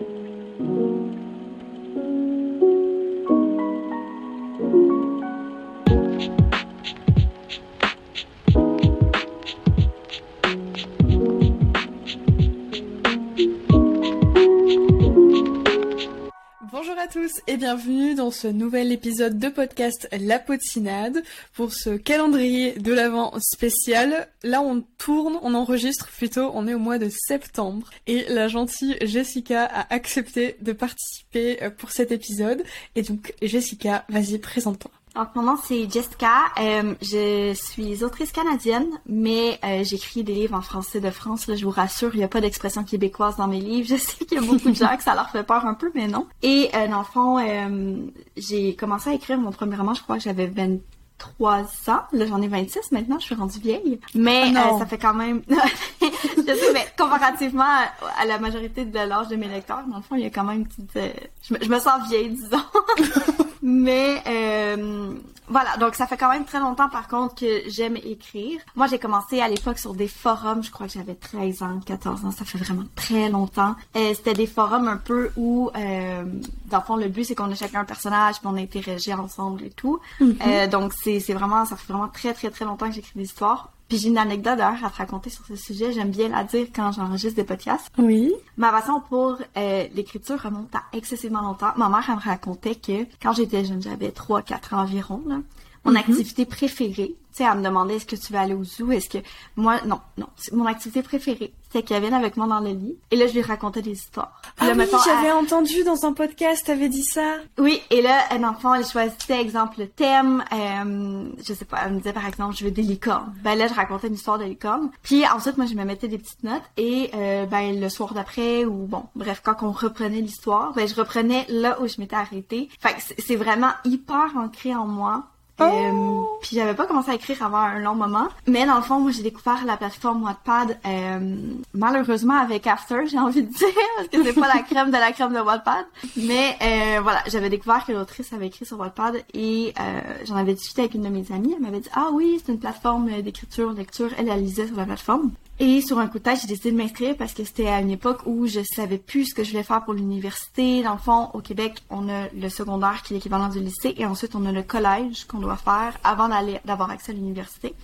Bonjour à et bienvenue dans ce nouvel épisode de podcast La Potinade pour ce calendrier de l'Avent spécial. Là on tourne, on enregistre plutôt, on est au mois de septembre et la gentille Jessica a accepté de participer euh, pour cet épisode et donc Jessica, vas-y présente-toi. Donc, mon nom, c'est Jessica. Euh, je suis autrice canadienne, mais euh, j'écris des livres en français de France. Là, je vous rassure, il n'y a pas d'expression québécoise dans mes livres. Je sais qu'il y a beaucoup de gens que ça leur fait peur un peu, mais non. Et euh, dans le fond, euh, j'ai commencé à écrire mon premier roman, je crois que j'avais 23 ans. Là, j'en ai 26 maintenant, je suis rendue vieille. Mais Oh euh, ça fait quand même... je sais, mais comparativement à, à la majorité de l'âge de mes lecteurs, dans le fond, il y a quand même une petite... euh, je, me, je me sens vieille, disons. Mais euh, voilà, donc ça fait quand même très longtemps par contre que j'aime écrire. Moi, j'ai commencé à l'époque sur des forums, je crois que j'avais 13 ans, 14 ans, ça fait vraiment très longtemps. Euh, C'était des forums un peu où, dans le fond, le but c'est qu'on a chacun un personnage, puis on interagit ensemble et tout. Euh, donc c'est c'est vraiment, ça fait vraiment très très très longtemps que j'écris des histoires. Puis j'ai une anecdote d'ailleurs à te raconter sur ce sujet. J'aime bien la dire quand j'enregistre des podcasts. Oui. Ma passion pour euh, l'écriture remonte à excessivement longtemps. Ma mère elle me racontait que quand j'étais jeune, j'avais 3-4 ans environ, là, mon activité préférée, tu sais, elle me demandait est-ce que tu veux aller au zoo, est-ce que... Moi, non, non. Mon activité préférée, c'était qu'elle vienne avec moi dans le lit. Et là, je lui racontais des histoires. Ah là, oui, j'avais elle- entendu dans un podcast, t'avais dit ça. oui, et là, un enfant, elle choisissait, exemple, le thème. Euh, je sais pas, elle me disait, par exemple, je veux des licornes. Ben là, je racontais une histoire de licorne. Puis ensuite, moi, je me mettais des petites notes. Et euh, ben le soir d'après, ou bon, bref, quand on reprenait l'histoire, ben je reprenais là où je m'étais arrêtée. Fait c'est vraiment hyper ancré en moi. Euh, puis j'avais pas commencé à écrire avant un long moment, mais dans le fond, moi j'ai découvert la plateforme Wattpad euh, malheureusement avec After, j'ai envie de dire, parce que c'est pas la crème de la crème de Wattpad. Mais euh, voilà, j'avais découvert que l'autrice avait écrit sur Wattpad et euh, j'en avais discuté avec une de mes amies. Elle m'avait dit ah oui, c'est une plateforme d'écriture, lecture. Elle, elle lisait sur la plateforme. Et sur un coup de tête, j'ai décidé de m'inscrire parce que c'était à une époque où je savais plus ce que je voulais faire pour l'université. Dans le fond, au Québec, on a le secondaire qui est l'équivalent du lycée et ensuite on a le collège qu'on doit faire avant d'avoir accès à l'université.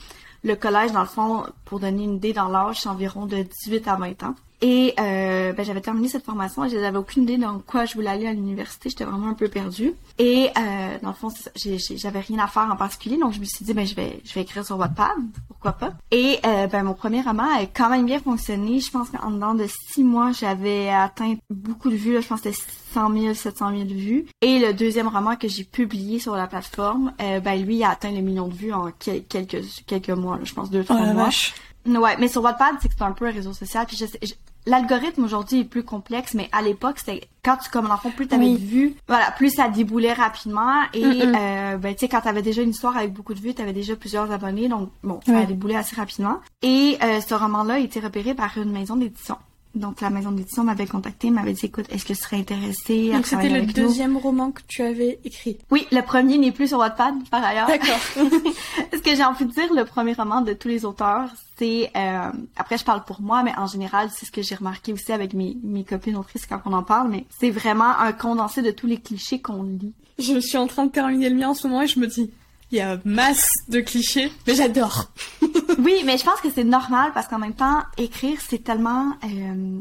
Le collège, dans le fond, pour donner une idée dans l'âge, c'est environ de 18 à 20 ans. Et euh, ben, j'avais terminé cette formation et j'avais aucune idée dans quoi je voulais aller à l'université. J'étais vraiment un peu perdue. Et euh, dans le fond, j'avais rien à faire en particulier, donc je me suis dit ben je vais je vais écrire sur Wattpad, pourquoi pas? Et euh, ben mon premier roman a quand même bien fonctionné. Je pense qu'en dedans de six mois, j'avais atteint beaucoup de vues. Là, je pense que c'était 100 000, 700 000 vues. Et le deuxième roman que j'ai publié sur la plateforme, euh, ben lui a atteint le million de vues en quel- quelques quelques mois. là, je pense deux Oh trois la mois. vache. Ouais, mais sur Wattpad, c'est que c'est un peu un réseau social. Puis je je- l'algorithme aujourd'hui est plus complexe, mais à l'époque, c'était quand tu comme l'enfant, plus t'avais Oui. de vues, voilà, plus ça déboulait rapidement. Et Mm-mm. euh, ben tu sais, quand t'avais déjà une histoire avec beaucoup de vues, t'avais déjà plusieurs abonnés, donc bon, ça déboulé assez rapidement. Et euh, ce roman-là a été repéré par une maison d'édition. Donc la maison d'édition m'avait contacté, m'avait dit écoute, est-ce que tu serais intéressé à Donc c'était le avec nous? deuxième roman que tu avais écrit? Oui, le premier n'est plus sur Wattpad par ailleurs. D'accord. Ce que j'ai envie de dire, le premier roman de tous les auteurs, c'est euh, après je parle pour moi, mais en général c'est ce que j'ai remarqué aussi avec mes, mes copines autrices quand on en parle, mais c'est vraiment un condensé de tous les clichés qu'on lit. Je suis en train de terminer le mien en ce moment et je me dis, il y a masse de clichés, mais j'adore. oui, mais je pense que c'est normal parce qu'en même temps, écrire c'est tellement, euh,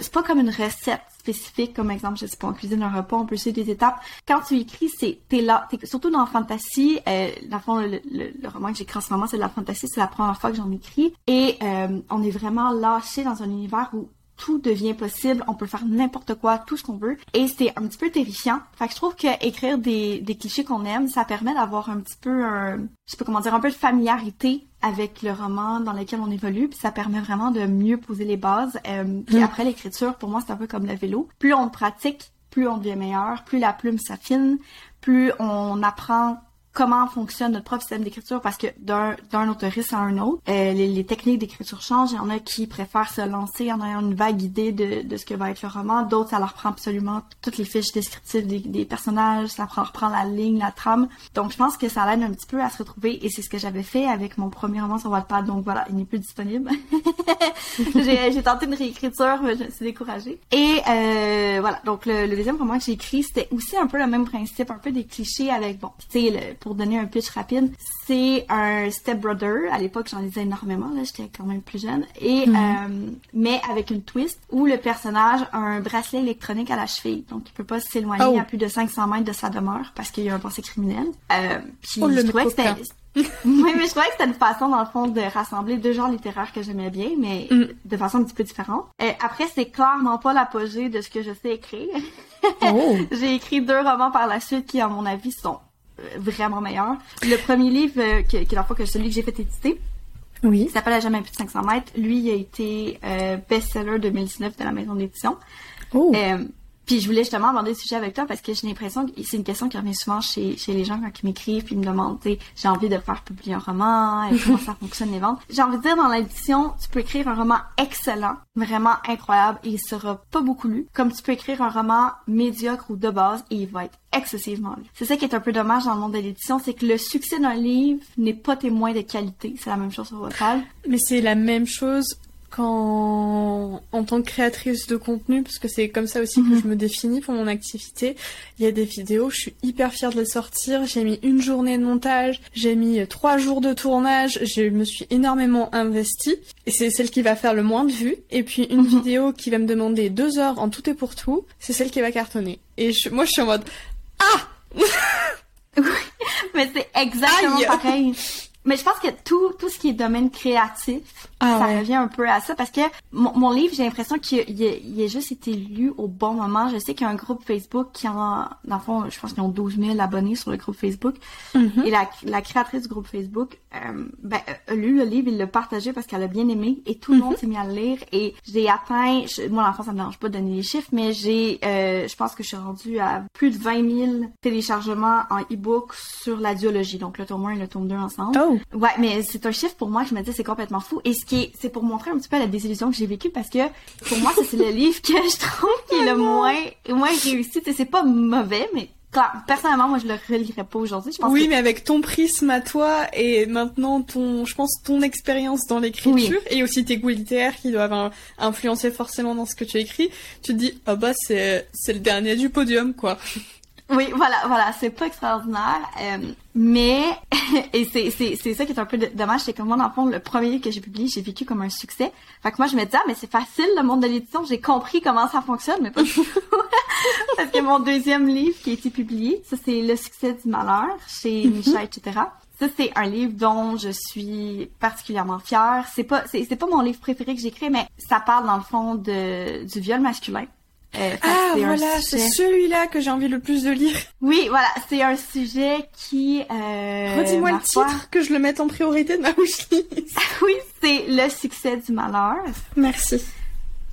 c'est pas comme une recette spécifique, comme exemple, je sais pas, on cuisine un repas, on peut suivre des étapes. Quand tu écris, c'est t'es là, t'es, surtout dans la fantasy. Euh, dans le fond, le roman que j'écris en ce moment, c'est de la fantasy, c'est la première fois que j'en écris, et euh, on est vraiment lâché dans un univers où tout devient possible, on peut faire n'importe quoi, tout ce qu'on veut, et c'est un petit peu terrifiant. Fait que je trouve que écrire des, des clichés qu'on aime, ça permet d'avoir un petit peu, un, je sais pas comment dire, un peu de familiarité avec le roman dans lequel on évolue, puis ça permet vraiment de mieux poser les bases. Euh, puis Mm. après l'écriture, pour moi, c'est un peu comme le vélo. Plus on pratique, plus on devient meilleur, plus la plume s'affine, plus on apprend comment fonctionne notre propre système d'écriture parce que d'un d'un autoriste à un autre, euh, les, les techniques d'écriture changent. Il y en a qui préfèrent se lancer en ayant une vague idée de, de ce que va être le roman. D'autres, ça leur prend absolument toutes les fiches descriptives des, des personnages, ça prend, reprend la ligne, la trame. Donc, je pense que ça l'aide un petit peu à se retrouver et c'est ce que j'avais fait avec mon premier roman sur Wattpad. Donc voilà, il n'est plus disponible. j'ai tenté une réécriture, mais je me suis découragée. Et euh, voilà, donc le, deuxième roman que j'ai écrit, c'était aussi un peu le même principe, un peu des clichés avec, bon, tu sais, pour donner un pitch rapide, c'est un stepbrother. À l'époque, j'en lisais énormément, là, j'étais quand même plus jeune. Et, mhm. euh, mais avec une twist où le personnage a un bracelet électronique à la cheville. Donc, il peut pas s'éloigner oh. à plus de 500 mètres de sa demeure parce qu'il y a un passé criminel. Euh, puis, oh, je trouvais que c'était oui, mais je trouvais que c'était une façon, dans le fond, de rassembler deux genres littéraires que j'aimais bien, mais mm. de façon un petit peu différente. Euh, après, c'est clairement pas l'apogée de ce que je sais écrire. Oh. J'ai écrit deux romans par la suite qui, à mon avis, sont vraiment meilleurs. Le premier livre, euh, qui, est la fois que celui que j'ai fait éditer, oui. qui s'appelle jamais plus de 500 mètres, lui, il a été euh, best-seller 2019 de la maison d'édition. Oh. Euh, puis je voulais justement aborder le sujet avec toi parce que j'ai l'impression que c'est une question qui revient souvent chez, chez les gens quand ils m'écrivent puis ils me demandent, j'ai envie de faire publier un roman, et comment ça fonctionne les ventes. J'ai envie de dire dans l'édition, tu peux écrire un roman excellent, vraiment incroyable et il sera pas beaucoup lu, comme tu peux écrire un roman médiocre ou de base et il va être excessivement lu. C'est ça qui est un peu dommage dans le monde de l'édition, c'est que le succès d'un livre n'est pas témoin de qualité. C'est la même chose sur Wattpad. Mais c'est la même chose quand en tant que créatrice de contenu, parce que c'est comme ça aussi que mhm. je me définis pour mon activité, il y a des vidéos, je suis hyper fière de les sortir, j'ai mis une journée de montage, j'ai mis trois jours de tournage, je me suis énormément investie, et c'est celle qui va faire le moins de vues, et puis une mhm. vidéo qui va me demander deux heures en tout et pour tout, c'est celle qui va cartonner. Et moi je suis en mode Ah Oui, mais c'est exactement pareil. Mais je pense que tout, tout ce qui est domaine créatif, ah ça revient un peu à ça parce que mon, mon livre, j'ai l'impression qu'il il, a juste été lu au bon moment. Je sais qu'il y a un groupe Facebook qui a, dans le fond, je pense qu'ils ont 12 000 abonnés sur le groupe Facebook. Mm-hmm. Et la, la créatrice du groupe Facebook, euh, ben, a lu le livre, il l'a partagé parce qu'elle a bien aimé et tout le monde mm-hmm. s'est mis à le lire. Et j'ai atteint, moi l'enfant ça me dérange pas de donner les chiffres, mais j'ai, euh, je pense que je suis rendue à plus de 20 000 téléchargements en e-book sur la duologie. Donc le tome 1 et le tome 2 ensemble. Oh. Ouais, mais c'est un chiffre pour moi je me dis c'est complètement fou. Et ce qui est, c'est pour montrer un petit peu la désillusion que j'ai vécue parce que pour moi, c'est le livre que je trouve qui est le moins, moins réussi. c'est pas mauvais, mais personnellement, moi, je le relirais pas aujourd'hui. oui, mais avec ton prisme à toi et maintenant ton, je pense, ton expérience dans l'écriture et aussi tes goûts littéraires qui doivent influencer forcément dans ce que tu écris, tu te dis, ah bah, c'est, c'est le dernier du podium, quoi. Oui, voilà, voilà, c'est pas extraordinaire, euh, mais et c'est c'est c'est ça qui est un peu dommage, c'est que moi dans le fond le premier que j'ai publié, j'ai vécu comme un succès. Fait que moi je me disais ah, mais c'est facile le monde de l'édition, j'ai compris comment ça fonctionne, mais pas parce que mon deuxième livre qui a été publié, ça c'est le succès du malheur chez mm Michel, etc. Ça, c'est un livre dont je suis particulièrement fière. C'est pas, c'est, pas mon livre préféré que j'écris, mais ça parle dans le fond de, du viol masculin. Euh, ah voilà, c'est celui-là que j'ai envie le plus de lire. Oui, voilà, c'est un sujet qui... Euh, Redis-moi le titre, que je le mette en priorité de ma wishlist. oui, c'est Le succès du malheur. Merci.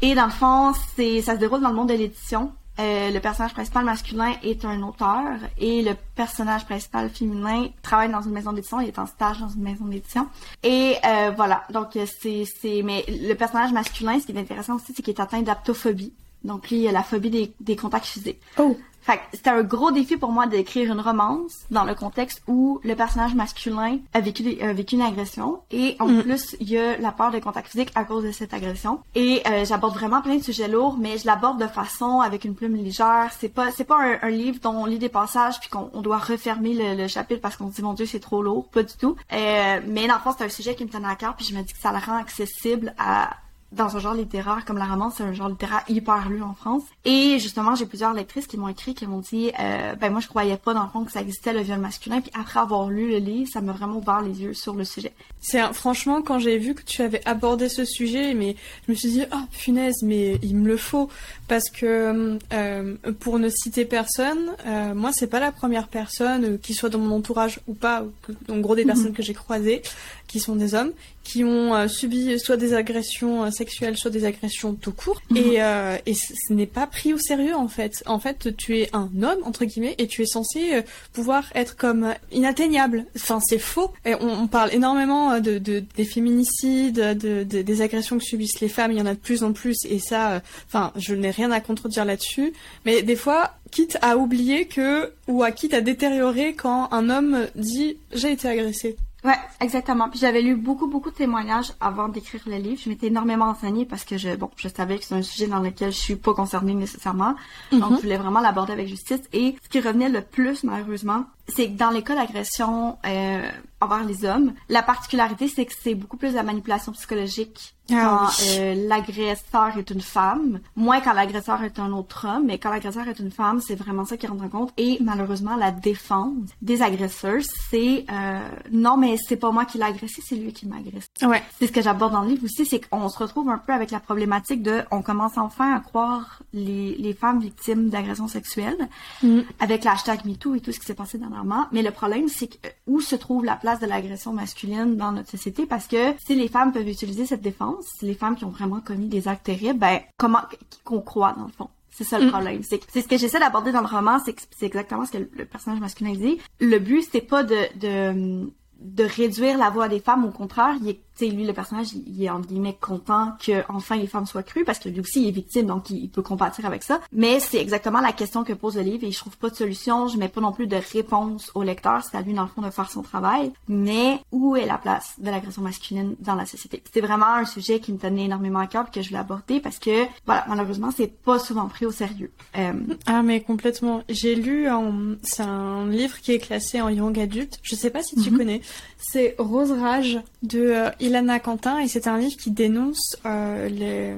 Et dans le fond, c'est ça se déroule dans le monde de l'édition. Euh, le personnage principal masculin est un auteur et le personnage principal féminin travaille dans une maison d'édition, il est en stage dans une maison d'édition. Et euh, voilà, donc c'est c'est mais le personnage masculin, ce qui est intéressant aussi, c'est qu'il est atteint d'aptophobie. Donc lui, il a la phobie des, des contacts physiques. Oh. Fait c'était un gros défi pour moi d'écrire une romance dans le contexte où le personnage masculin a vécu, a vécu une agression et en mm. plus il y a la peur des contacts physiques à cause de cette agression. Et euh, j'aborde vraiment plein de sujets lourds, mais je l'aborde de façon avec une plume légère. C'est pas c'est pas un, livre dont on lit des passages puis qu'on doit refermer le, chapitre parce qu'on se dit mon dieu c'est trop lourd, pas du tout. Euh, mais dans le fond c'est un sujet qui me tenait à cœur puis je me dis que ça le rend accessible à dans un genre littéraire comme la romance, c'est un genre littéraire hyper lu en France. Et justement, j'ai plusieurs lectrices qui m'ont écrit, qui m'ont dit, euh, ben moi je croyais pas dans le fond que ça existait le viol masculin, puis après avoir lu le livre, ça m'a vraiment ouvert les yeux sur le sujet. C'est franchement quand j'ai vu que tu avais abordé ce sujet, mais je me suis dit, oh punaise, mais il me le faut parce que euh, pour ne citer personne, euh, moi c'est pas la première personne, euh, qui soit dans mon entourage ou pas, en gros des mhm. personnes que j'ai croisées, qui sont des hommes, qui ont subi soit des agressions sexuelles, soit des agressions tout court. Mhm. Et, euh, et ce n'est pas pris au sérieux en fait. En fait, tu es un homme entre guillemets et tu es censé pouvoir être comme inatteignable. Enfin, c'est faux. Et on, parle énormément de, de des féminicides, de, de, des agressions que subissent les femmes. Il y en a de plus en plus et ça, enfin, je n'ai rien à contredire là-dessus. Mais des fois, quitte à oublier que ou à quitte à détériorer quand un homme dit j'ai été agressé. Ouais, exactement. Puis j'avais lu beaucoup, beaucoup de témoignages avant d'écrire le livre. Je m'étais énormément enseignée parce que je, bon, je savais que c'est un sujet dans lequel je suis pas concernée nécessairement. Donc, Mhm. je voulais vraiment l'aborder avec justice. Et ce qui revenait le plus, malheureusement, c'est que dans les cas d'agression euh, envers les hommes, la particularité, c'est que c'est beaucoup plus la manipulation psychologique quand oui. euh, l'agresseur est une femme, moins quand l'agresseur est un autre homme, mais quand l'agresseur est une femme, c'est vraiment ça qui rentre en compte. Et malheureusement, la défense des agresseurs, c'est euh, non, mais c'est pas moi qui l'ai agressé, c'est lui qui m'a agressé. Ouais. C'est ce que j'aborde dans le livre aussi, c'est qu'on se retrouve un peu avec la problématique de, on commence enfin à croire les, les femmes victimes d'agressions sexuelles Mhm. avec l'hashtag MeToo et tout ce qui s'est passé dernièrement. Mais le problème, c'est que, euh, où se trouve la place de l'agression masculine dans notre société? Parce que si les femmes peuvent utiliser cette défense, les femmes qui ont vraiment commis des actes terribles, ben, comment, qu'on croit dans le fond? C'est ça le Mm. problème. C'est c'est ce que j'essaie d'aborder dans le roman, c'est c'est exactement ce que le, personnage masculin dit. Le but, c'est pas de, de, de réduire la voix des femmes, au contraire, il est, sais, lui, le personnage, il, est, entre guillemets, content que enfin les femmes soient crues, parce que lui aussi, il est victime, donc il, il peut compatir avec ça. Mais c'est exactement la question que pose le livre, et je trouve pas de solution, je mets pas non plus de réponse au lecteur, c'est à lui, dans le fond, de faire son travail. Mais où est la place de l'agression masculine dans la société? C'est vraiment un sujet qui me tenait énormément à cœur, puis que je voulais aborder, parce que, voilà, malheureusement, c'est pas souvent pris au sérieux. Euh, Ah mais complètement. J'ai lu en... c'est un livre qui est classé en young adulte. Je sais pas si tu Mhm. connais. C'est Rose Rage de euh, Ilana Quentin et c'est un livre qui dénonce euh, les,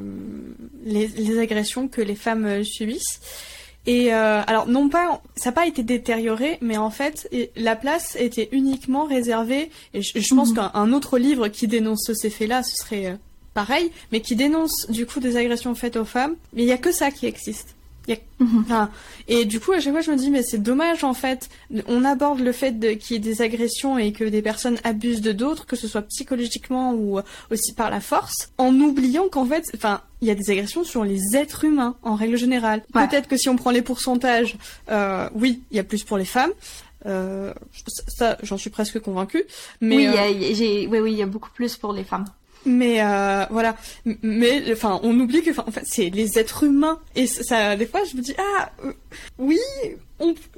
les les agressions que les femmes euh, subissent. Et euh, alors non pas, ça n'a pas été détérioré, mais en fait la place était uniquement réservée. Et je, je pense Mhm. qu'un un autre livre qui dénonce ces faits-là, ce serait pareil, mais qui dénonce du coup des agressions faites aux femmes. Mais il y a que ça qui existe. Il y a mhm. Enfin, et du coup, à chaque fois, je me dis, mais c'est dommage, en fait. On aborde le fait de- qu'il y ait des agressions et que des personnes abusent de d'autres, que ce soit psychologiquement ou euh, aussi par la force, en oubliant qu'en fait, enfin, il y a des agressions sur les êtres humains, en règle générale. Ouais. Peut-être que si on prend les pourcentages, euh, oui, il y a plus pour les femmes. Euh, ça, j'en suis presque convaincue. Mais, oui, euh, il y a- il y a- j'ai, oui, oui, il y a beaucoup plus pour les femmes. Mais euh, voilà, mais enfin, on oublie que, en fait, c'est les êtres humains. Et ça- des fois, je me dis, ah, euh, oui,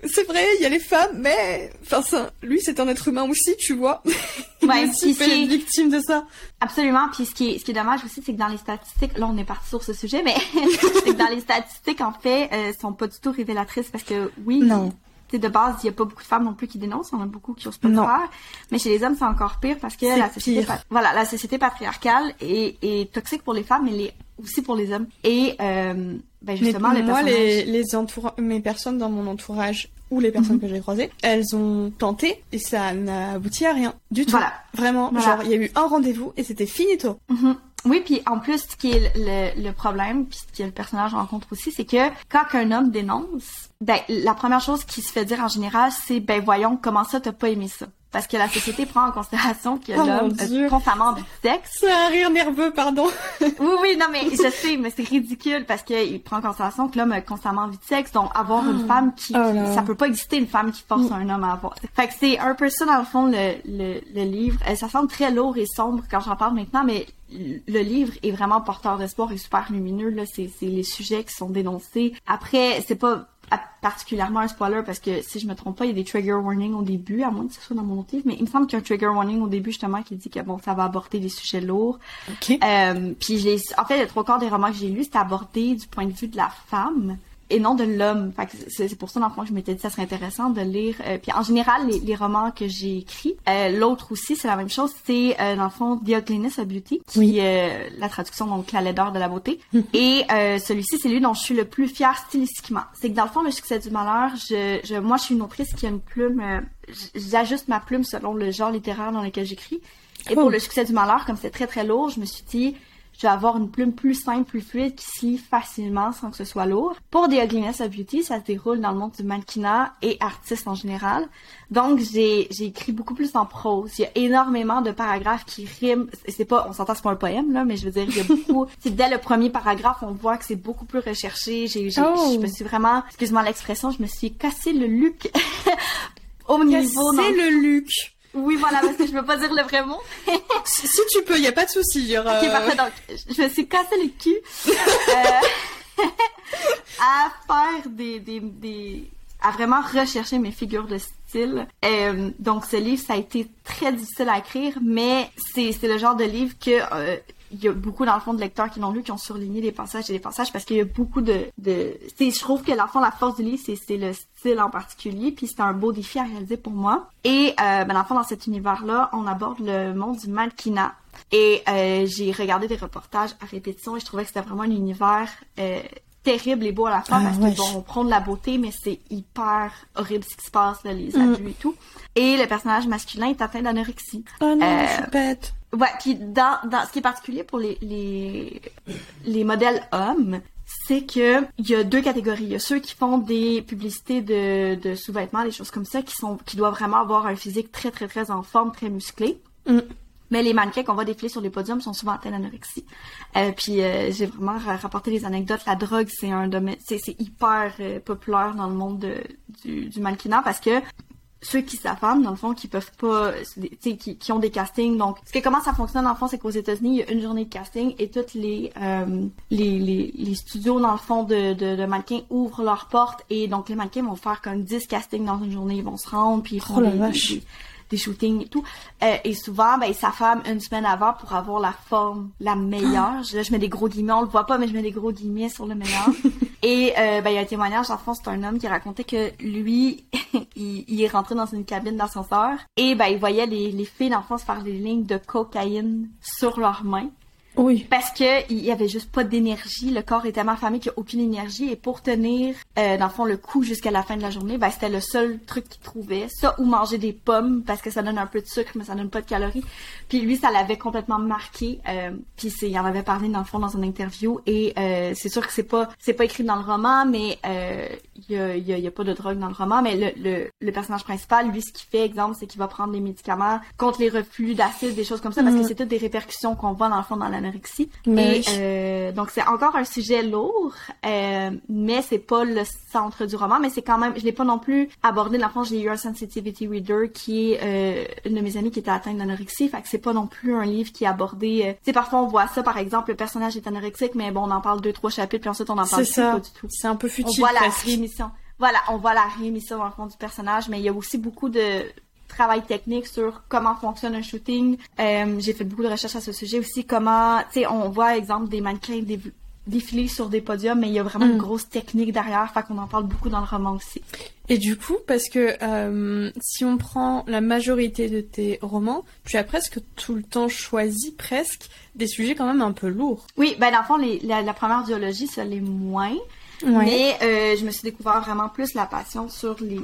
c'est vrai, il y a les femmes, mais, enfin, lui, c'est un être humain aussi, tu vois. Il Ouais, aussi c'est- fait victime de ça. Absolument. Puis ce qui est, ce qui est dommage aussi, c'est que dans les statistiques, là on est parti sur ce sujet, mais c'est que dans les statistiques, en fait, euh, sont pas du tout révélatrices parce que oui, Non. De base, il y a pas beaucoup de femmes non plus qui dénoncent, il y en a beaucoup qui osent pas le faire. Mais chez les hommes, c'est encore pire parce que la société, voilà, la société patriarcale est, est toxique pour les femmes, mais l'est aussi pour les hommes. Et euh, ben justement, mais le moi, les, les entoura- mes personnes dans mon entourage ou les personnes que j'ai croisées, elles ont tenté et ça n'a abouti à rien du tout. Voilà. Vraiment, Voilà. genre, il y a eu un rendez-vous et c'était finito. Mhm. Oui, puis en plus, ce qui est le, le problème, puis ce que le personnage rencontre aussi, c'est que quand un homme dénonce, ben la première chose qui se fait dire en général, c'est ben voyons comment ça t'as pas aimé ça, parce que la société prend en considération que Oh, l'homme a constamment du sexe. C'est un rire nerveux, pardon. Oui, oui, non mais je sais, mais c'est ridicule parce qu'il prend en considération que l'homme a constamment envie de sexe, donc avoir une femme qui, Oh ça peut pas exister une femme qui force un homme à avoir. Fait que c'est un peu ça dans le fond le, le, le livre. Euh, Ça semble très lourd et sombre quand j'en parle maintenant, mais le livre est vraiment porteur d'espoir et super lumineux. Là, c'est c'est les sujets qui sont dénoncés. Après, c'est pas particulièrement un spoiler parce que si je me trompe pas, il y a des trigger warnings au début, à moins que ce soit dans mon livre, mais il me semble qu'il y a un trigger warning au début justement qui dit que bon, ça va aborder des sujets lourds. Ok. Euh, puis je l'ai- en fait, les trois quarts des romans que j'ai lus, c'était abordé du point de vue de la femme et non de l'homme. C'est pour ça, dans le fond, que je m'étais dit que ça serait intéressant de lire. euh, puis en général, les, les romans que j'ai écrits, euh, l'autre aussi, c'est la même chose. C'est, euh, dans le fond, The Ugliness of Beauty, qui Oui. est euh, la traduction, donc la laideur de la beauté. et euh, celui-ci, c'est lui dont je suis le plus fière stylistiquement. C'est que dans le fond, le succès du malheur, je, je, moi, je suis une autrice qui a une plume... J'ajuste ma plume selon le genre littéraire dans lequel j'écris. Et pour le succès du malheur, comme c'est très très lourd, je me suis dit, je vais avoir une plume plus simple, plus fluide, qui se lit facilement sans que ce soit lourd. Pour The Ugliness of Beauty, ça se déroule dans le monde du mannequinat et artiste en général. Donc, j'ai, j'ai écrit beaucoup plus en prose. Il y a énormément de paragraphes qui riment. C'est pas, on s'entend, c'est pas un poème, là, mais je veux dire, il y a beaucoup, c'est dès le premier paragraphe, on voit que c'est beaucoup plus recherché. J'ai, Oh. je me suis vraiment, excuse-moi l'expression, je me suis cassé le look. Au niveau, C'est le Luc. Oui, voilà, parce que je veux pas dire le vrai mot. Si, si tu peux, y a pas de souci. genre, Ok, euh, parfait. Donc, je je me suis cassé le cul euh, à faire des, des, des... à vraiment rechercher mes figures de style. Euh, donc ce livre, ça a été très difficile à écrire, mais c'est le genre de livre que euh, il y a beaucoup dans le fond de lecteurs qui l'ont lu qui ont surligné des passages et des passages parce qu'il y a beaucoup de de je trouve que l'enfant la force du livre c'est le style en particulier puis c'est un beau défi à réaliser pour moi et euh, ben, dans cet univers là on aborde le monde du mannequinat et euh, j'ai regardé des reportages à répétition et je trouvais que c'était vraiment un univers euh, terrible et beau à la fois ah, parce que bon, on prend de la beauté, mais c'est hyper horrible ce qui se passe, là, les mm. abus et tout. Et le personnage masculin est atteint d'anorexie. Oh non, euh, je bête. Ouais, puis dans, dans ce qui est particulier pour les, les, les modèles hommes, c'est que il y a deux catégories. Il y a ceux qui font des publicités de, de sous-vêtements, des choses comme ça, qui sont qui doivent vraiment avoir un physique très très très en forme, très musclé. Mm. Mais les mannequins qu'on voit défiler sur les podiums sont souvent atteints d'anorexie. Euh, puis euh, j'ai vraiment rapporté des anecdotes. La drogue, c'est un domaine, c'est hyper euh, populaire dans le monde de, du, du mannequinat parce que ceux qui s'affament, dans le fond, qui peuvent pas, qui, qui ont des castings. Donc, ce que comment ça fonctionne, dans le fond, c'est qu'aux États-Unis, il y a une journée de casting et toutes les euh, les, les, les, studios, dans le fond, de, de, de, mannequins ouvrent leurs portes et donc les mannequins vont faire comme 10 castings dans une journée. Ils vont se rendre puis ils font oh des shootings et tout. Euh, et souvent, ben, sa femme une semaine avant pour avoir la forme la meilleure. Là, je mets des gros guillemets, on le voit pas, mais je mets des gros guillemets sur le meilleur. et euh, ben, il y a un témoignage, en fond, c'est un homme qui racontait que lui, il, est rentré dans une cabine d'ascenseur et ben, il voyait les, les filles d'enfants se faire des lignes de cocaïne sur leurs mains. Oui. Parce que il y avait juste pas d'énergie, le corps est tellement affamé qu'il n'y a aucune énergie et pour tenir euh, dans le fond le coup jusqu'à la fin de la journée, ben c'était le seul truc qu'il trouvait, ça ou manger des pommes parce que ça donne un peu de sucre mais ça donne pas de calories. Puis lui ça l'avait complètement marqué euh, puis il en avait parlé dans le fond dans une interview et euh, c'est sûr que c'est pas c'est pas écrit dans le roman mais euh, il y a, y, a, y a pas de drogue dans le roman mais le, le, le personnage principal lui ce qu'il fait exemple c'est qu'il va prendre des médicaments contre les reflux d'acide des choses comme ça parce que mm. c'est toutes des répercussions qu'on voit dans le fond dans la anorexie. Mais euh, donc c'est encore un sujet lourd, euh, mais c'est pas le centre du roman, mais c'est quand même, je l'ai pas non plus abordé. Dans le fond, j'ai eu un sensitivity reader qui est euh, une de mes amies qui était atteinte d'anorexie, fait que c'est pas non plus un livre qui est abordé. Euh, tu sais, parfois on voit ça, par exemple, le personnage est anorexique, mais bon, on en parle deux trois chapitres, puis ensuite on en parle plus, pas du tout. C'est un peu futile. On voit la réémission. Voilà, on voit la réémission dans le fond du personnage, mais il y a aussi beaucoup de travail technique sur comment fonctionne un shooting. Euh, j'ai fait beaucoup de recherches à ce sujet aussi. Comment, tu sais, on voit, exemple, des mannequins défiler sur des podiums, mais il y a vraiment une mm. grosse technique derrière, fait qu'on en parle beaucoup dans le roman aussi. Et du coup, parce que euh, si on prend la majorité de tes romans, tu as presque tout le temps choisi presque des sujets quand même un peu lourds. Oui, ben dans le fond, les, la, première biologie, ça l'est moins. Mais euh, je me suis découvert vraiment plus la passion sur les,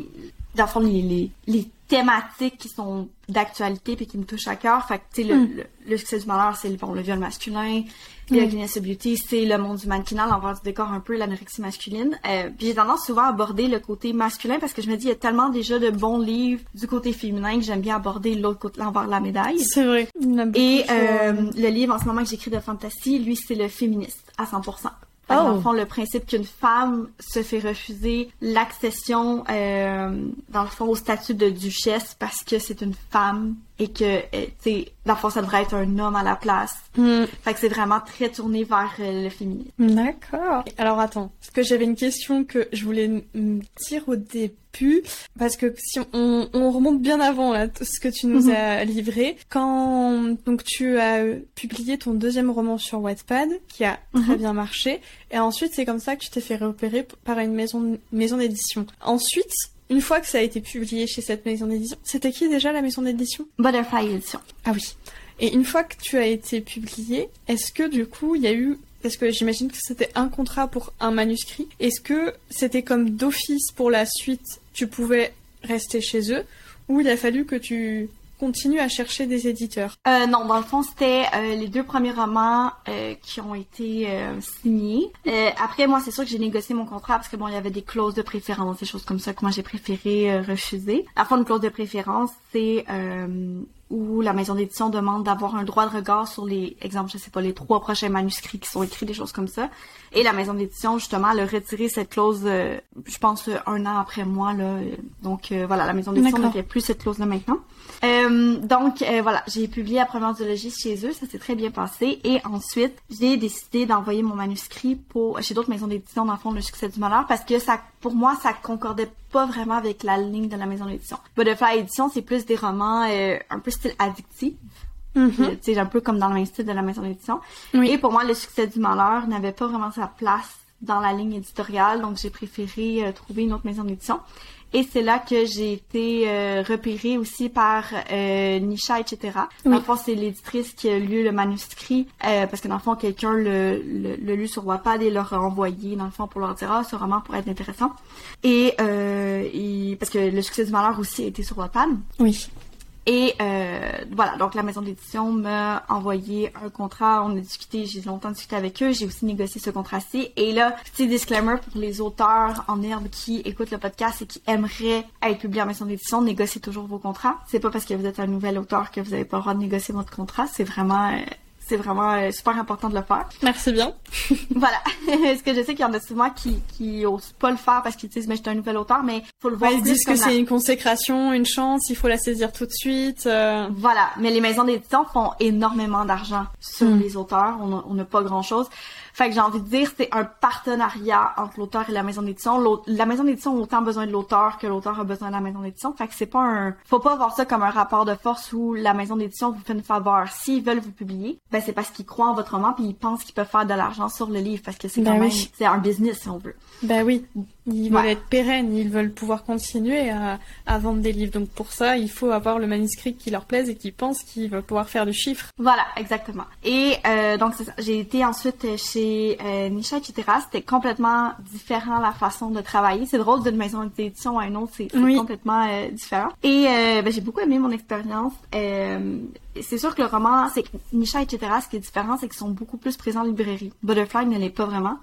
dans le fond, les, les, les thématiques qui sont d'actualité puis qui me touchent à cœur. Fait que, tu sais, le, mm. le, succès du malheur, c'est bon, le viol masculin. Mm. Guinness Beauty, c'est le monde du mannequinat, l'envers du décor un peu, l'anorexie masculine. Euh, puis j'ai tendance souvent à aborder le côté masculin parce que je me dis, il y a tellement déjà de bons livres du côté féminin que j'aime bien aborder l'autre côté, l'envers de la médaille. C'est vrai. Et euh, le livre en ce moment que j'écris de fantasy, lui, c'est le féministe à 100%. Dans le oh. fond, le principe qu'une femme se fait refuser l'accession, euh, dans le fond, au statut de duchesse parce que c'est une femme et que, euh, tu sais, la fois, ça devrait être un homme à la place. Hmm. Fait que c'est vraiment très tourné vers euh, le féminisme. D'accord. Alors attends, parce que j'avais une question que je voulais dire au début, parce que si on, on remonte bien avant là, ce que tu nous mhm. as livré, quand donc tu as publié ton deuxième roman sur Wattpad, qui a très mhm. bien marché, et ensuite c'est comme ça que tu t'es fait repérer par une maison maison d'édition. Ensuite, une fois que ça a été publié chez cette maison d'édition, c'était qui déjà la maison d'édition? Butterfly Edition. Ah oui. Et une fois que tu as été publié, est-ce que du coup il y a eu parce que j'imagine que c'était un contrat pour un manuscrit. Est-ce que c'était comme d'office pour la suite, tu pouvais rester chez eux, ou il a fallu que tu continue à chercher des éditeurs? Euh, Non, dans le fond, c'était euh, les deux premiers romans euh, qui ont été euh, signés. Euh, après, moi, c'est sûr que j'ai négocié mon contrat parce que bon, il y avait des clauses de préférence, des choses comme ça que moi j'ai préféré refuser. À fond, une clause de préférence, c'est où la maison d'édition demande d'avoir un droit de regard sur les, exemple, je sais pas, les trois prochains manuscrits qui sont écrits, des choses comme ça. Et la maison d'édition, justement, elle a retiré cette clause, je pense, un an après moi, là. Donc, voilà, la maison d'édition ne fait plus cette clause-là maintenant. Euh, donc euh, voilà, j'ai publié la première duologie chez eux, ça s'est très bien passé. Et ensuite, j'ai décidé d'envoyer mon manuscrit pour chez d'autres maisons d'édition dans le fond le succès du malheur parce que ça, pour moi, ça concordait pas vraiment avec la ligne de la maison d'édition. Butterfly Edition, c'est plus des romans euh, un peu style addictif. Mhm. C'est un peu comme dans le même style de la maison d'édition. Oui. Et pour moi, le succès du malheur n'avait pas vraiment sa place dans la ligne éditoriale, donc j'ai préféré euh, trouver une autre maison d'édition. Et c'est là que j'ai été euh, repérée aussi par euh, Nisha, etc. Dans le fond, c'est l'éditrice qui a lu le manuscrit, euh, parce que dans le fond, quelqu'un le, le, le lu sur Wattpad et leur a envoyé, dans le fond, pour leur dire « Ah, ce roman pourrait être intéressant. » Et, et parce que le succès du malheur aussi a été sur Wattpad. Oui. Et euh, voilà, donc la maison d'édition m'a envoyé un contrat, on a discuté, j'ai longtemps discuté avec eux, j'ai aussi négocié ce contrat-ci. Et là, petit disclaimer pour les auteurs en herbe qui écoutent le podcast et qui aimeraient être publiés en maison d'édition, négociez toujours vos contrats. C'est pas parce que vous êtes un nouvel auteur que vous avez pas le droit de négocier votre contrat, c'est vraiment... c'est vraiment euh, super important de le faire. Merci bien. Voilà. Parce que je sais qu'il y en a souvent qui, qui osent pas le faire parce qu'ils disent, mais je suis un nouvel auteur, mais faut le voir Ouais, ils disent que la- c'est une consécration, une chance, il faut la saisir tout de suite. euh. Voilà, mais les maisons d'édition font énormément d'argent sur Mm. les auteurs. On n'a pas grand-chose. Fait que j'ai envie de dire, c'est un partenariat entre l'auteur et la maison d'édition. La maison d'édition a autant besoin de l'auteur que l'auteur a besoin de la maison d'édition. Fait que c'est pas un... Faut pas voir ça comme un rapport de force où la maison d'édition vous fait une faveur. S'ils veulent vous publier, ben c'est parce qu'ils croient en votre roman puis ils pensent qu'ils peuvent faire de l'argent sur le livre parce que c'est Ben quand même... oui. C'est un business, si on veut. Bah oui, ils veulent être pérennes, ils veulent pouvoir continuer à, à vendre des livres. Donc pour ça, il faut avoir le manuscrit qui leur plaise et qui pense qu'ils vont pouvoir faire du chiffre. Voilà, exactement. Et euh, donc. J'ai été ensuite chez euh, Nisha, etc. C'était complètement différent la façon de travailler. C'est drôle d'une maison d'édition à une autre, c'est Oui. complètement euh, différent. Et euh, ben, j'ai beaucoup aimé mon expérience. Euh, c'est sûr que le roman, c'est que Nisha, etc. Ce qui est différent, c'est qu'ils sont beaucoup plus présents en librairie. Butterfly ne l'est pas vraiment.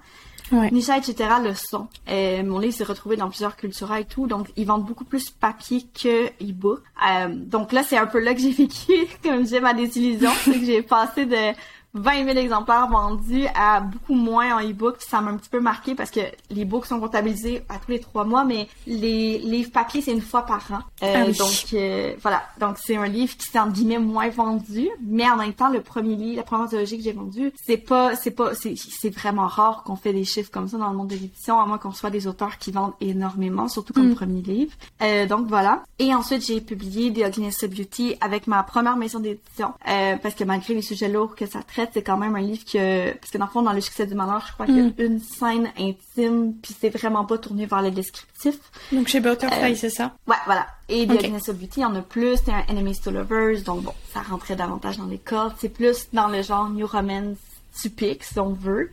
Nisha, etc. le sont. Euh, mon livre s'est retrouvé dans plusieurs culturas et tout, donc ils vendent beaucoup plus papier que e-book. Euh, donc là, c'est un peu là que j'ai vécu, comme j'ai ma désillusion, c'est que j'ai passé de 20 000 exemplaires vendus à beaucoup moins en e-book. Puis Ça m'a un petit peu marqué parce que les books sont comptabilisés à tous les trois mois, mais les livres papier, c'est une fois par an. Euh, Ah oui. Donc euh, voilà, donc c'est un livre qui s'est en guillemets moins vendu, mais en même temps, le premier livre, la première anthologie que j'ai vendue, c'est pas, c'est pas, c'est, c'est vraiment rare qu'on fait des chiffres comme ça dans le monde de l'édition, à moins qu'on soit des auteurs qui vendent énormément, surtout comme Mm. premier livre. Euh, donc voilà. Et ensuite, j'ai publié The Ugliness of Beauty avec ma première maison d'édition, parce que malgré les sujets lourds que ça traite, c'est quand même un livre que, parce que dans le fond, dans le succès du malheur, je crois qu'il y a une scène intime, puis c'est vraiment pas tourné vers le descriptif. Donc chez Butterfly, Euh, c'est ça? Ouais, voilà. Et The Ok. Ugliness of Beauty, il y en a plus. C'est un Enemies to Lovers, donc bon, ça rentrait davantage dans les cordes. C'est plus dans le genre New Romance typique, si on veut.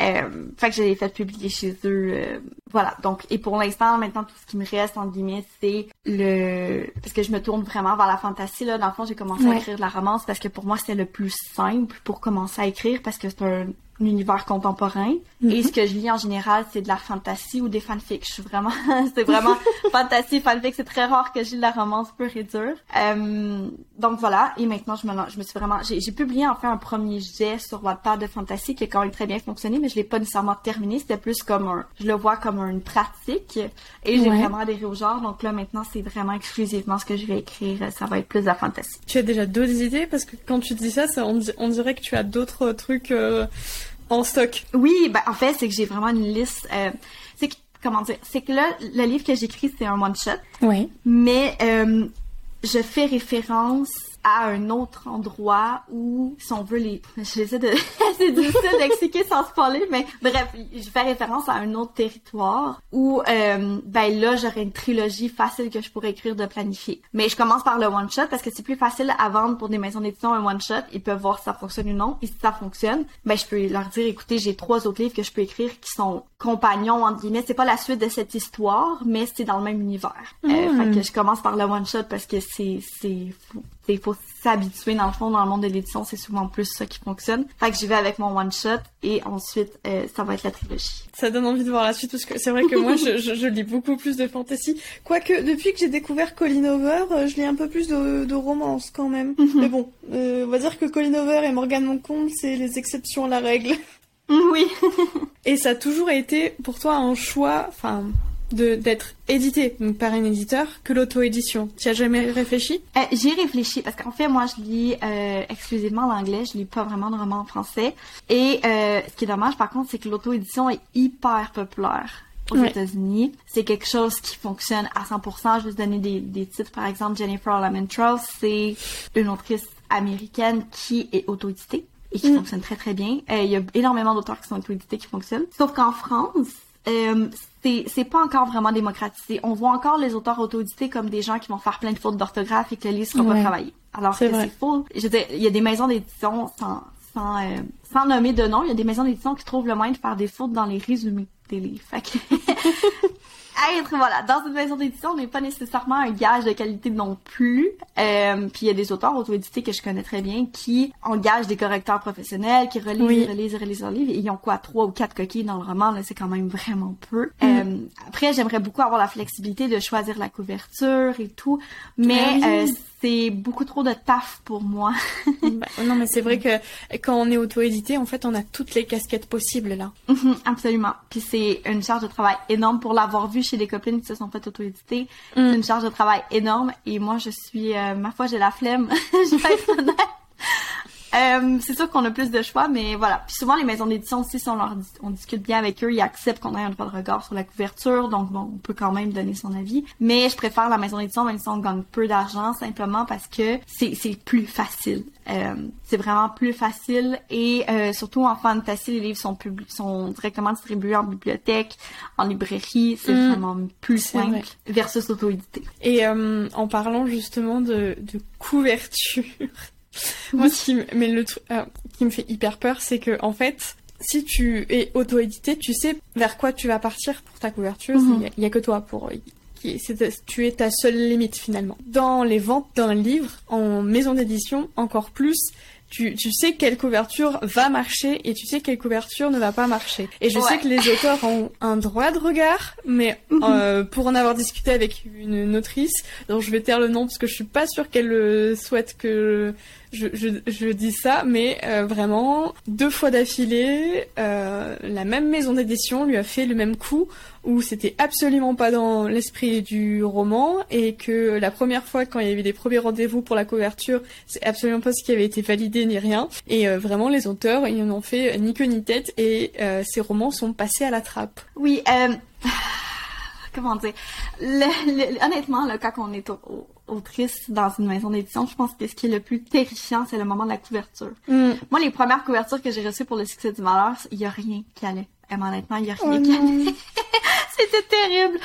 Euh, fait que j'ai fait publier chez eux. euh, voilà. Donc, et pour l'instant, maintenant, tout ce qui me reste, en guillemets, c'est le... Parce que je me tourne vraiment vers la fantasy, là. Dans le fond, j'ai commencé à écrire de la romance parce que pour moi, c'était le plus simple pour commencer à écrire parce que c'est un un univers contemporain. Et ce que je lis en général, c'est de la fantasy ou des fanfics. Je suis vraiment, c'est vraiment fantasy, fanfic. C'est très rare que je lis de la romance pure et dure. Euh, donc voilà. Et maintenant, je me, je me suis vraiment, j'ai j'ai publié en fait un premier jet sur Wattpad de fantasy qui a quand même très bien fonctionné, mais je l'ai pas nécessairement terminé. C'était plus comme un, je le vois comme une pratique. Et j'ai Ouais. vraiment adhéré au genre. Donc là, maintenant, c'est vraiment exclusivement ce que je vais écrire. Ça va être plus de la fantasy. Tu as déjà d'autres idées? Parce que quand tu dis ça, ça on, on dirait que tu as d'autres trucs euh, en stock. Oui, ben en fait, c'est que j'ai vraiment une liste. euh, c'est que comment dire, c'est que là, le livre que j'écris, c'est un one shot, Oui. mais euh, je fais référence à un autre endroit où, si on veut les, j'essaie de, c'est difficile d'expliquer sans spoiler, mais bref, je fais référence à un autre territoire où, euh, ben là, j'aurais une trilogie facile que je pourrais écrire de planifier. Mais je commence par le one shot parce que c'est plus facile à vendre pour des maisons d'édition un one shot. Ils peuvent voir si ça fonctionne ou non. Et si ça fonctionne, ben je peux leur dire, écoutez, j'ai trois autres livres que je peux écrire qui sont compagnons entre guillemets. C'est pas la suite de cette histoire, mais c'est dans le même univers. Euh, Mm. fait que je commence par le one shot parce que c'est c'est. Il faut s'habituer dans le fond dans le monde de l'édition, c'est souvent plus ça qui fonctionne. Fait que j'y vais avec mon one shot et ensuite euh, ça va être la trilogie. Ça donne envie de voir la suite parce que c'est vrai que moi je, je- je lis beaucoup plus de fantasy. Quoique depuis que j'ai découvert Colin Over, euh, je lis un peu plus de, de romance quand même. Mais bon, euh, on va dire que Colin Over et Morgan Moncombe c'est les exceptions à la règle. Oui. Et ça a toujours été pour toi un choix, enfin, d'être édité donc par un éditeur que l'auto-édition. Tu as jamais réfléchi? Euh, J'y ai réfléchi parce qu'en fait moi je lis euh, exclusivement l'anglais, je lis pas vraiment de romans en français. Et euh, ce qui est dommage par contre c'est que l'auto-édition est hyper populaire aux États-Unis. C'est quelque chose qui fonctionne à 100%. Je vais vous donner des, des titres. Par exemple, Jennifer Lamentros, c'est une autrice américaine qui est auto-éditée et qui mm. fonctionne très très bien. Euh, il y a énormément d'auteurs qui sont auto-édités qui fonctionnent. Sauf qu'en France, euh, c'est pas encore vraiment démocratisé. On voit encore les auteurs auto-édités comme des gens qui vont faire plein de fautes d'orthographe et que le livre sera pas travaillé. Alors que c'est faux. Je veux il y a des maisons d'édition sans, sans, euh, sans nommer de nom, il y a des maisons d'édition qui trouvent le moyen de faire des fautes dans les résumés des livres. Fait que... être, voilà, dans une maison d'édition, on n'est pas nécessairement un gage de qualité non plus. Euh, puis il y a des auteurs auto-édités que je connais très bien qui engagent des correcteurs professionnels, qui relisent, relisent, relisent leur livre. Et ils ont quoi, trois ou quatre coquilles dans le roman, là, c'est quand même vraiment peu. Mm. Euh, après, j'aimerais beaucoup avoir la flexibilité de choisir la couverture et tout, mais ah euh, c'est beaucoup trop de taf pour moi. Bah, non, mais c'est vrai que quand on est auto-édité, en fait, on a toutes les casquettes possibles là. Mhm, absolument. Puis c'est une charge de travail énorme pour l'avoir vu chez des copines qui se sont faites auto-éditer. Mm. C'est une charge de travail énorme et moi, je suis, euh, ma foi, j'ai la flemme. je vais être honnête. Euh, c'est sûr qu'on a plus de choix, mais voilà. Puis souvent, les maisons d'édition aussi, si on, leur, on discute bien avec eux, ils acceptent qu'on ait un droit de regard sur la couverture, donc bon, on peut quand même donner son avis. Mais je préfère la maison d'édition, même si on gagne peu d'argent, simplement parce que c'est, plus facile. Euh, c'est vraiment plus facile et euh, surtout en fantasy, les livres sont sont directement distribués en bibliothèque, en librairie. C'est mm. vraiment plus simple versus auto-édité. Et euh, en parlant justement de, de couverture. Moi, ce qui, mais le euh, qui me fait hyper peur, c'est que en fait, si tu es auto-édité, tu sais vers quoi tu vas partir pour ta couverture. Mhm. Il n'y a, que toi pour. tu es ta seule limite finalement. Dans les ventes d'un livre, en maison d'édition, encore plus, tu, tu, sais quelle couverture va marcher et tu sais quelle couverture ne va pas marcher. Et je sais que les auteurs ont un droit de regard, mais mhm. euh, pour en avoir discuté avec une, une, autrice, dont je vais taire le nom parce que je suis pas sûre qu'elle euh, souhaite que je, je, dis ça, mais euh, vraiment, deux fois d'affilée, euh, la même maison d'édition lui a fait le même coup, où c'était absolument pas dans l'esprit du roman, et que la première fois, quand il y avait des premiers rendez-vous pour la couverture, c'est absolument pas ce qui avait été validé ni rien. Et euh, vraiment, les auteurs, ils n'en ont fait ni queue ni tête, et ces romans sont passés à la trappe. Oui, comment dire, honnêtement, là, quand on est au, autrice dans une maison d'édition, je pense que ce qui est le plus terrifiant, c'est le moment de la couverture. Mm. Moi, les premières couvertures que j'ai reçues pour le succès du malheur, il y a rien qui allait. Et honnêtement, il y a rien oh qui allait. C'était terrible.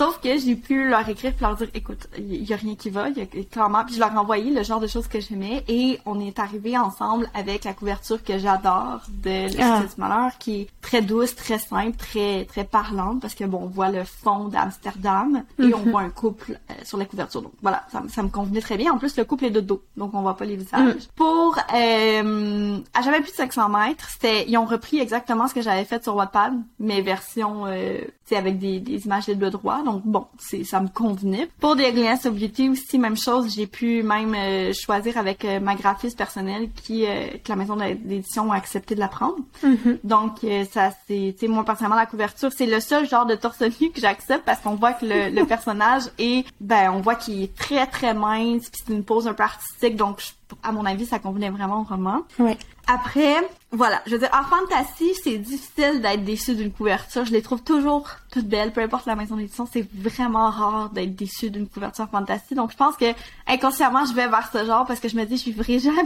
Sauf que j'ai pu leur écrire et leur dire, écoute, il y, a rien qui va, il y a clairement. Puis je leur ai envoyé le genre de choses que j'aimais et on est arrivé ensemble avec la couverture que j'adore de ah. du malheur, qui est très douce, très simple, très très parlante parce que bon, on voit le fond d'Amsterdam et on mhm. voit un couple euh, sur la couverture. Donc voilà, ça, me convenait très bien. En plus, le couple est de dos, donc on voit pas les visages. Mhm. Pour, euh, à jamais plus de 500 mètres, c'était, ils ont repris exactement ce que j'avais fait sur Wattpad, mais version, euh, c'est avec des, des images de droit. Donc bon, c'est ça me convenait. Pour des Alliance of Beauty aussi, même chose, j'ai pu même euh, choisir avec euh, ma graphiste personnelle qui euh, que la maison d'édition a accepté de la prendre. Mm-hmm. Donc ça c'est tu moi personnellement la couverture, c'est le seul genre de torse nu que j'accepte parce qu'on voit que le, personnage est ben on voit qu'il est très très mince, puis c'est une pose un peu artistique donc à mon avis ça convenait vraiment au roman. Ouais. Après, voilà, je veux dire, en fantasy, c'est difficile d'être déçu d'une couverture. Je les trouve toujours toutes belles, peu importe la maison d'édition. C'est vraiment rare d'être déçu d'une couverture fantasy. Donc, je pense que inconsciemment, je vais vers ce genre parce que je me dis, je vivrai jamais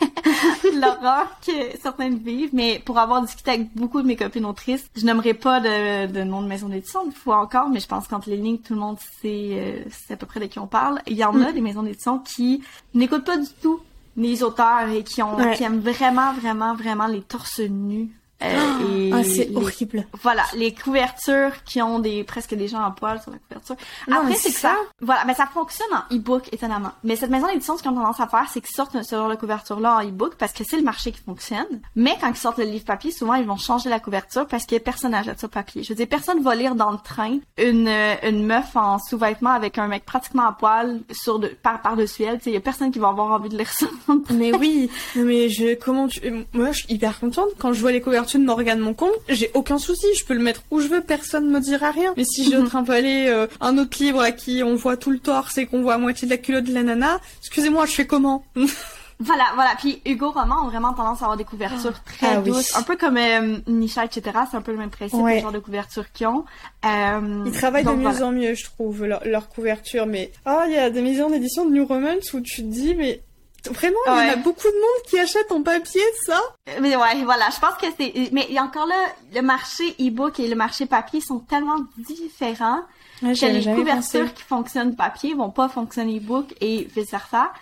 l'horreur que certaines vivent. Mais pour avoir discuté avec beaucoup de mes copines autrices, je n'aimerais pas de, de nom de maison d'édition une fois encore, mais je pense qu'entre les lignes, tout le monde sait, euh, c'est à peu près de qui on parle. Il y en a mm. des maisons d'édition qui n'écoutent pas du tout les auteurs et qui ont qui aiment vraiment vraiment vraiment les torses nus euh, ah, c'est horrible. Voilà, les couvertures qui ont des presque des gens en poil sur la couverture. Après, c'est ça. Voilà, mais ça fonctionne en e-book étonnamment. Mais cette maison d'édition, ce qu'ils ont tendance à faire, c'est qu'ils sortent ce genre de couverture-là en e-book parce que c'est le marché qui fonctionne. Mais quand ils sortent le livre papier, souvent ils vont changer la couverture parce que personne n'achète ça papier. Je veux dire, personne va lire dans le train une une meuf en sous-vêtements avec un mec pratiquement à poil sur de par par dessus elle. Tu sais, il y a personne qui va avoir envie de lire ça. mais oui, mais je comment tu moi je suis hyper contente quand je vois les couvertures de Morgane mon compte, j'ai aucun souci, je peux le mettre où je veux, personne me dira rien. Mais si je mhm. trimballer euh, un autre livre à qui on voit tout le torse et qu'on voit à moitié de la culotte de la nana, excusez-moi, je fais comment Voilà, voilà. Puis Hugo Roman ont vraiment tendance à avoir des couvertures très Ah oui. douces, un peu comme euh, Nisha, etc. C'est un peu le même principe, Ouais. le genre de couverture qu'ils ont. Euh, Ils travaillent donc de mieux en mieux, je trouve, leur, leur couverture. Mais ah, il y a des maisons d'édition de New Romance où tu te dis, mais vraiment, il y en a Ouais. beaucoup de monde qui achète en papier ça. Mais ouais, voilà, je pense que c'est... Mais encore là, le marché e-book et le marché papier sont tellement différents que les couvertures qui fonctionnent papier vont pas fonctionner e-book et vice-versa.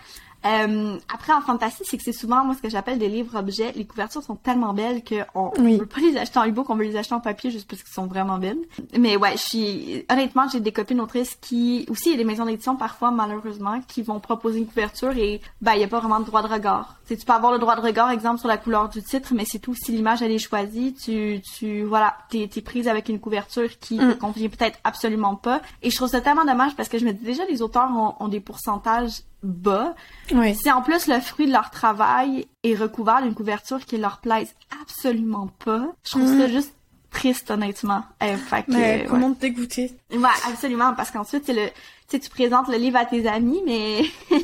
Euh, après, en fantasy, c'est que c'est souvent, moi, ce que j'appelle des livres-objets. Les couvertures sont tellement belles qu'on Oui. on veut pas les acheter en e-book, on veut les acheter en papier juste parce qu'elles sont vraiment belles. Mais ouais, je suis... Honnêtement, j'ai des copines autrices qui... Aussi, il y a des maisons d'édition, parfois, malheureusement, qui vont proposer une couverture et, ben, il y a pas vraiment de droit de regard. Tu sais, tu peux avoir le droit de regard, exemple, sur la couleur du titre, mais c'est tout. Si l'image, elle est choisie, tu... tu voilà, t'es t'es prise avec une couverture qui te Mm. convient peut-être absolument pas. Et je trouve ça tellement dommage parce que je me dis déjà, les auteurs ont, ont des pourcentages bas. Ouais. Si en plus le fruit de leur travail est recouvert d'une couverture qui leur plaise absolument pas, je trouve ça juste triste honnêtement. Euh, fait que, Mm. Mais ouais. comment te dégoûter Ouais, absolument, parce qu'ensuite, c'est le, tu sais, tu présentes le livre à tes amis, mais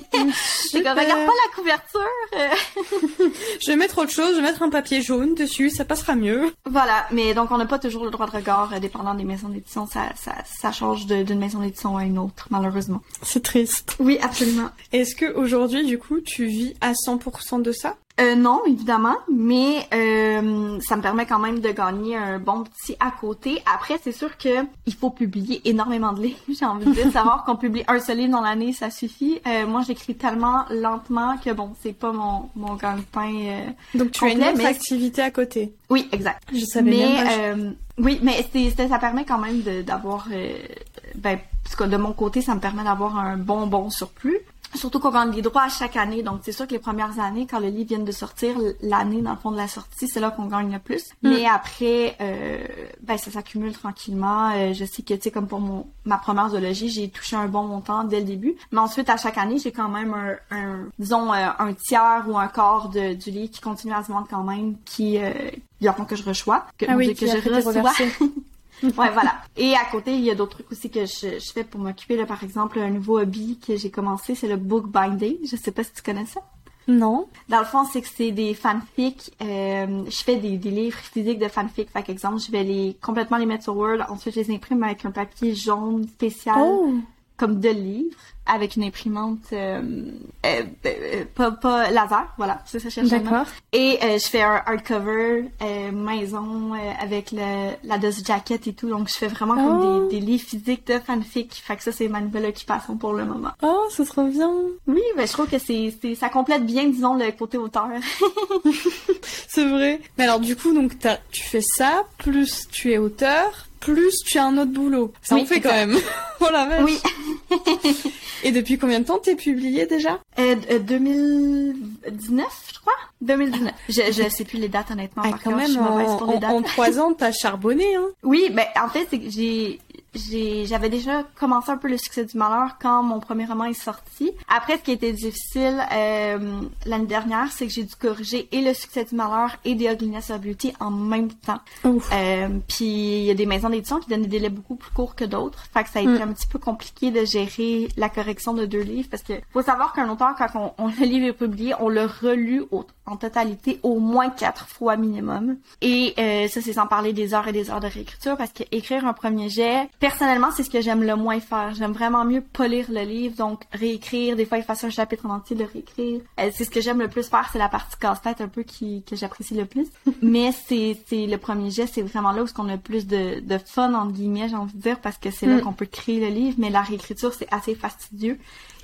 c'est comme, regarde pas la couverture. Je vais mettre autre chose, je vais mettre un papier jaune dessus, ça passera mieux. voilà, mais donc on n'a pas toujours le droit de regard, euh, dépendant des maisons d'édition, ça, ça, ça change d'une maison d'édition à une autre, malheureusement. C'est triste. Oui, absolument. Est-ce que aujourd'hui, du coup, tu vis à 100% de ça? Euh, non, évidemment, mais euh, ça me permet quand même de gagner un bon petit à côté. Après, c'est sûr que il faut publier énormément de livres. J'ai envie de dire, savoir qu'on publie un seul livre dans l'année, ça suffit. Euh, moi, j'écris tellement lentement que bon, c'est pas mon mon gagne-pain. euh. Donc tu as une autre mais- activité à côté. Oui, exact. Je savais mais même pas. euh, oui, mais c'est, c'est- ça permet quand même d'avoir, euh, ben, parce que de mon côté, ça me permet d'avoir un bon bon surplus. Surtout qu'on gagne des droits à chaque année, donc c'est sûr que les premières années, quand le livre vient de sortir, l'année dans le fond de la sortie, c'est là qu'on gagne le plus. Mm. Mais après, euh, ben ça s'accumule tranquillement. Euh, je sais que tu sais comme pour mon ma première zoologie, j'ai touché un bon montant dès le début. Mais ensuite, à chaque année, j'ai quand même un, un disons euh, un tiers ou un quart de, du livre qui continue à se vendre quand même, qui euh, il y a que je reçois, que, Ah oui, que je reçois. Ouais, voilà. Et à côté, il y a d'autres trucs aussi que je, je fais pour m'occuper. Là, par exemple, un nouveau hobby que j'ai commencé, c'est le book binding. Je sais pas si tu connais ça. Non. Dans le fond, c'est que c'est des fanfics. Euh, je fais des, des livres physiques de fanfics. Fait exemple, je vais les complètement les mettre sur Word. Ensuite, je les imprime avec un papier jaune spécial, Oh. Comme de livres, avec une imprimante euh, euh, euh, pas, pas laser. Voilà, c'est ça que je nom. D'accord. Et euh, je fais un hardcover euh, maison euh, avec le, la dust jacket et tout. Donc, je fais vraiment Oh. comme des, des livres physiques de fanfic. Fait que ça, c'est ma nouvelle occupation pour le moment. Oh, ça se bien. Oui, ben, je trouve que c'est, c'est, ça complète bien, disons, le côté auteur. C'est vrai. Mais alors du coup, donc t'as- tu fais ça, plus tu es auteur, plus tu as un autre boulot. Ça Oui, en fait quand même. oh la vache. oui. Et depuis combien de temps t'es publié déjà Euh, euh, 2019, je crois. 2019. Je, je sais plus les dates, honnêtement. Ah, par quand je même, suis en, pour les dates. en trois ans, t'as charbonné, hein. Oui, ben en fait, j'ai j'avais déjà commencé un peu le succès du malheur quand mon premier roman est sorti. Après, ce qui était difficile euh, l'année dernière, c'est que j'ai dû corriger et le succès du malheur et The Ugliness of Beauty en même temps. Euh, puis il y a des maisons d'édition qui donnent des délais beaucoup plus courts que d'autres. Fait que ça a été Mm. un petit peu compliqué de gérer la correction de deux livres parce que faut savoir qu'un auteur, quand on, on- le livre est publié, on le relu au- en totalité au moins quatre fois minimum. Et euh, ça, c'est sans parler des heures et des heures de réécriture parce que écrire un premier jet, personnellement, c'est ce que j'aime le moins faire. J'aime vraiment mieux polir le livre, donc réécrire, des fois effacer un chapitre en entier, le réécrire. Euh, c'est ce que j'aime le plus faire, c'est la partie casse-tête un peu qui, que j'apprécie le plus. Mais c'est c'est le premier jet, c'est vraiment là où on a le plus de, de fun entre guillemets, j'ai envie de dire, parce que c'est là Mm. qu'on peut créer le livre, mais la réécriture c'est assez fastidieux.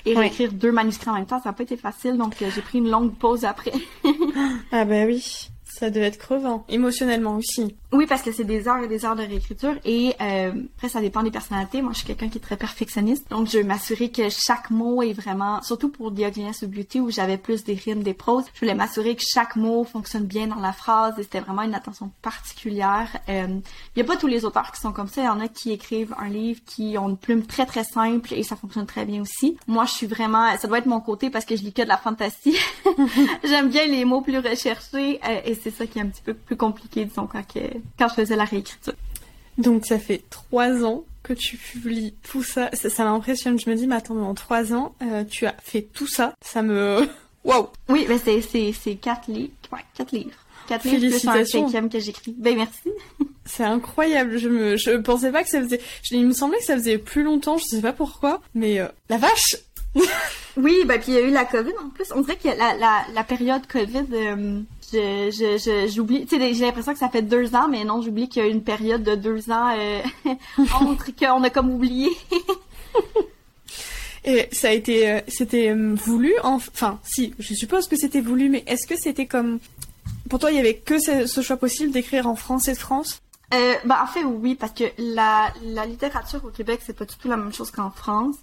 Et réécrire deux manuscrits en même temps, ça n'a pas été facile, donc euh, j'ai pris une longue pause après. Ah bah oui. Ça devait être crevant. Émotionnellement aussi. Oui, parce que c'est des heures et des heures de réécriture et euh, après ça dépend des personnalités. Moi, je suis quelqu'un qui est très perfectionniste, donc je veux m'assurer que chaque mot est vraiment, surtout pour Diogenes of Beauty où j'avais plus des rimes, des proses, je voulais m'assurer que chaque mot fonctionne bien dans la phrase et c'était vraiment une attention particulière. Euh, Il y a pas tous les auteurs qui sont comme ça. Il y en a qui écrivent un livre qui ont une plume très très simple et ça fonctionne très bien aussi. Moi, je suis vraiment, ça doit être mon côté parce que je lis que de la fantasy. J'aime bien les mots plus recherchés euh, et c'est ça qui est un petit peu plus compliqué, disons, quand, quand je faisais la réécriture. Donc ça fait trois ans que tu publies tout ça. Ça, ça m'impressionne. Je me dis, mais attends, mais en trois ans, euh, tu as fait tout ça. Ça me... Waouh Oui, mais c'est, c'est, c'est quatre livres. Ouais, quatre livres. Quatre livres plus un Félicitations. cinquième que j'écris. Ben, merci. C'est incroyable. Je me, je pensais pas que ça faisait. je- il me semblait que ça faisait plus longtemps. Je sais pas pourquoi, mais euh, la vache. Oui, ben, puis il y a eu la COVID en plus. On dirait que la, la, la période COVID, euh, je, je, je, j'oublie. Tu sais, j'ai l'impression que ça fait deux ans, mais non, j'oublie qu'il y a une période de deux ans euh, entre qu'on a comme oublié. Et ça a été, euh, c'était euh, voulu. en- Enfin, si, je suppose que c'était voulu, mais est-ce que c'était comme pour toi, il y avait que ce, ce choix possible d'écrire en français de France? Euh, ben, en fait, oui, parce que la, la littérature au Québec, c'est pas du tout la même chose qu'en France.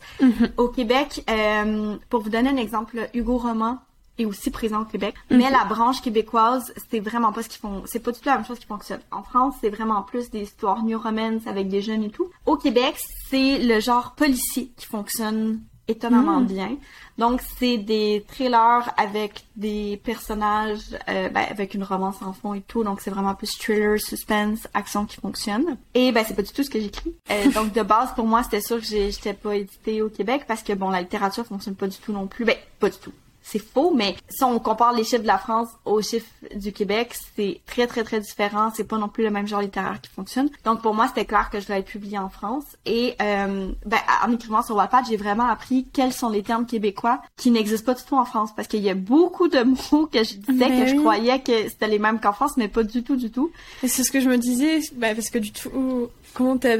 Au Québec, euh, pour vous donner un exemple, Hugo Roman est aussi présent au Québec, mais la branche québécoise, c'est vraiment pas ce qu'ils font. C'est pas du tout la même chose qui fonctionne. En France, c'est vraiment plus des histoires new romance avec des jeunes et tout. Au Québec, c'est le genre policier qui fonctionne étonnamment bien. Donc, c'est des trailers avec des personnages, euh, ben, avec une romance en fond et tout. Donc, c'est vraiment plus thriller, suspense, action qui fonctionne. Et ben, c'est pas du tout ce que j'écris. Euh, donc, de base, pour moi, c'était sûr que j'étais pas éditée au Québec parce que, bon, la littérature fonctionne pas du tout non plus. Ben, pas du tout. C'est faux, mais si on compare les chiffres de la France aux chiffres du Québec, c'est très, très, très différent. C'est pas non plus le même genre littéraire qui fonctionne. Donc, pour moi, c'était clair que je devais être publiée en France. Et, euh, ben, en écrivant sur Wattpad, j'ai vraiment appris quels sont les termes québécois qui n'existent pas du tout en France. Parce qu'il y a beaucoup de mots que je disais Mais que je croyais que c'était les mêmes qu'en France, mais pas du tout, du tout. Et c'est ce que je me disais, bah, parce que du tout, comment t'as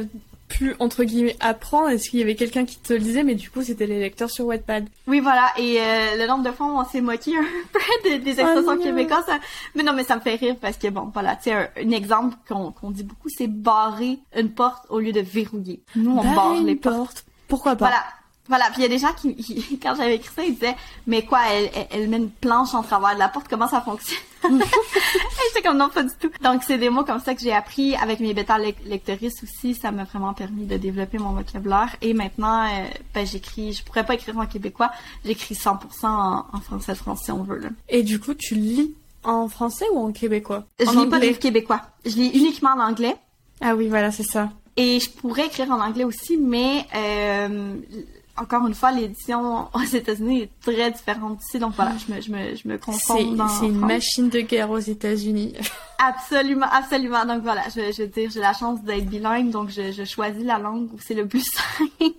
pu entre guillemets apprendre Est-ce qu'il y avait quelqu'un qui te le disait Mais du coup, c'était les lecteurs sur Wattpad? Oui, voilà. Et euh, le nombre de fois où on s'est moqué un peu des, des expressions Oh québécoises. ça- Mais non, mais ça me fait rire parce que, bon, voilà, tu sais, un, un exemple qu'on qu'on dit beaucoup, c'est barrer une porte au lieu de verrouiller. Nous, on barre les portes. portes. Pourquoi pas? Voilà. Voilà, puis il y a des gens qui, qui- quand j'avais écrit ça, ils disaient, mais quoi, elle, elle, elle met une planche en travers de la porte, comment ça fonctionne? J'étais comme non, pas du tout. Donc c'est des mots comme ça que j'ai appris avec mes bêta lec- lectrices aussi, ça m'a vraiment permis de développer mon vocabulaire. Et maintenant, euh, ben j'écris, je pourrais pas écrire en québécois, j'écris 100% en, en français France si on veut. Là. Et du coup, tu lis en français ou en québécois? Je En lis pas de livres québécois, je lis uniquement en anglais. Ah oui, voilà, c'est ça. Et je pourrais écrire en anglais aussi, mais euh, encore une fois, l'édition aux États-Unis est très différente d'ici, donc voilà, je me, je me, je me C'est confonds dans c'est une machine de guerre aux États-Unis. Absolument, absolument. Donc voilà, je, je veux dire, j'ai la chance d'être bilingue, donc je, je choisis la langue où c'est le plus simple.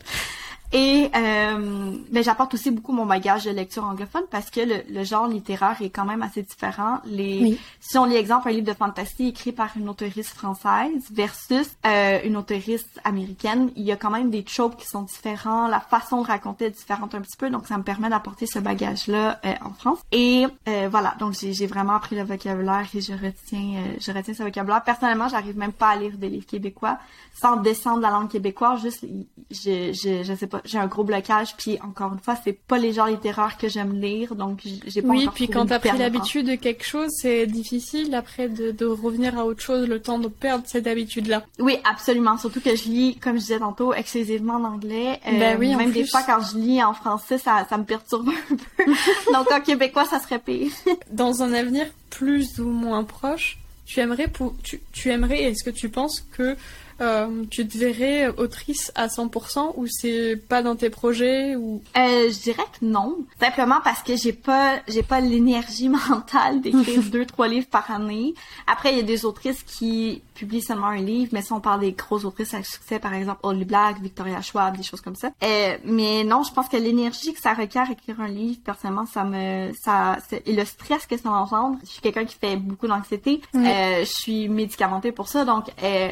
Et euh, mais j'apporte aussi beaucoup mon bagage de lecture anglophone parce que le, le genre littéraire est quand même assez différent. Les, Oui. Si on lit exemple un livre de fantasy écrit par une auteuriste française versus euh, une auteuriste américaine, il y a quand même des tropes qui sont différents, la façon de raconter est différente un petit peu, donc ça me permet d'apporter ce bagage-là euh, en France. Et euh, voilà, donc j'ai j'ai vraiment appris le vocabulaire et je retiens, euh, je retiens ce vocabulaire. Personnellement, j'arrive même pas à lire des livres québécois sans descendre la langue québécoise. Juste, je, je, je sais pas, j'ai un gros blocage. Puis encore une fois, c'est pas les genres littéraires que j'aime lire, donc j'ai pas Oui, puis quand t'as pris l'habitude de quelque chose, c'est difficile après de, de revenir à autre chose, le temps de perdre cette habitude-là. Oui, absolument. Surtout que je lis, comme je disais tantôt, exclusivement en anglais. Euh, Ben oui, en même des fois, quand je lis en français, ça, ça me perturbe un peu. Donc en québécois, ça serait pire. Dans un avenir plus ou moins proche, tu aimerais, pour, tu, tu aimerais, est-ce que tu penses que euh, tu te verrais autrice à 100% ou c'est pas dans tes projets ou Euh, je dirais que non. Simplement parce que j'ai pas, j'ai pas l'énergie mentale d'écrire deux, trois livres par année. Après, il y a des autrices qui publient seulement un livre, mais si on parle des grosses autrices à succès, par exemple, Holly Black, Victoria Schwab, des choses comme ça. Euh, mais non, je pense que l'énergie que ça requiert écrire un livre, personnellement, ça me, ça, et le stress que ça engendre. Je suis quelqu'un qui fait beaucoup d'anxiété. Oui. Je suis médicamentée pour ça, donc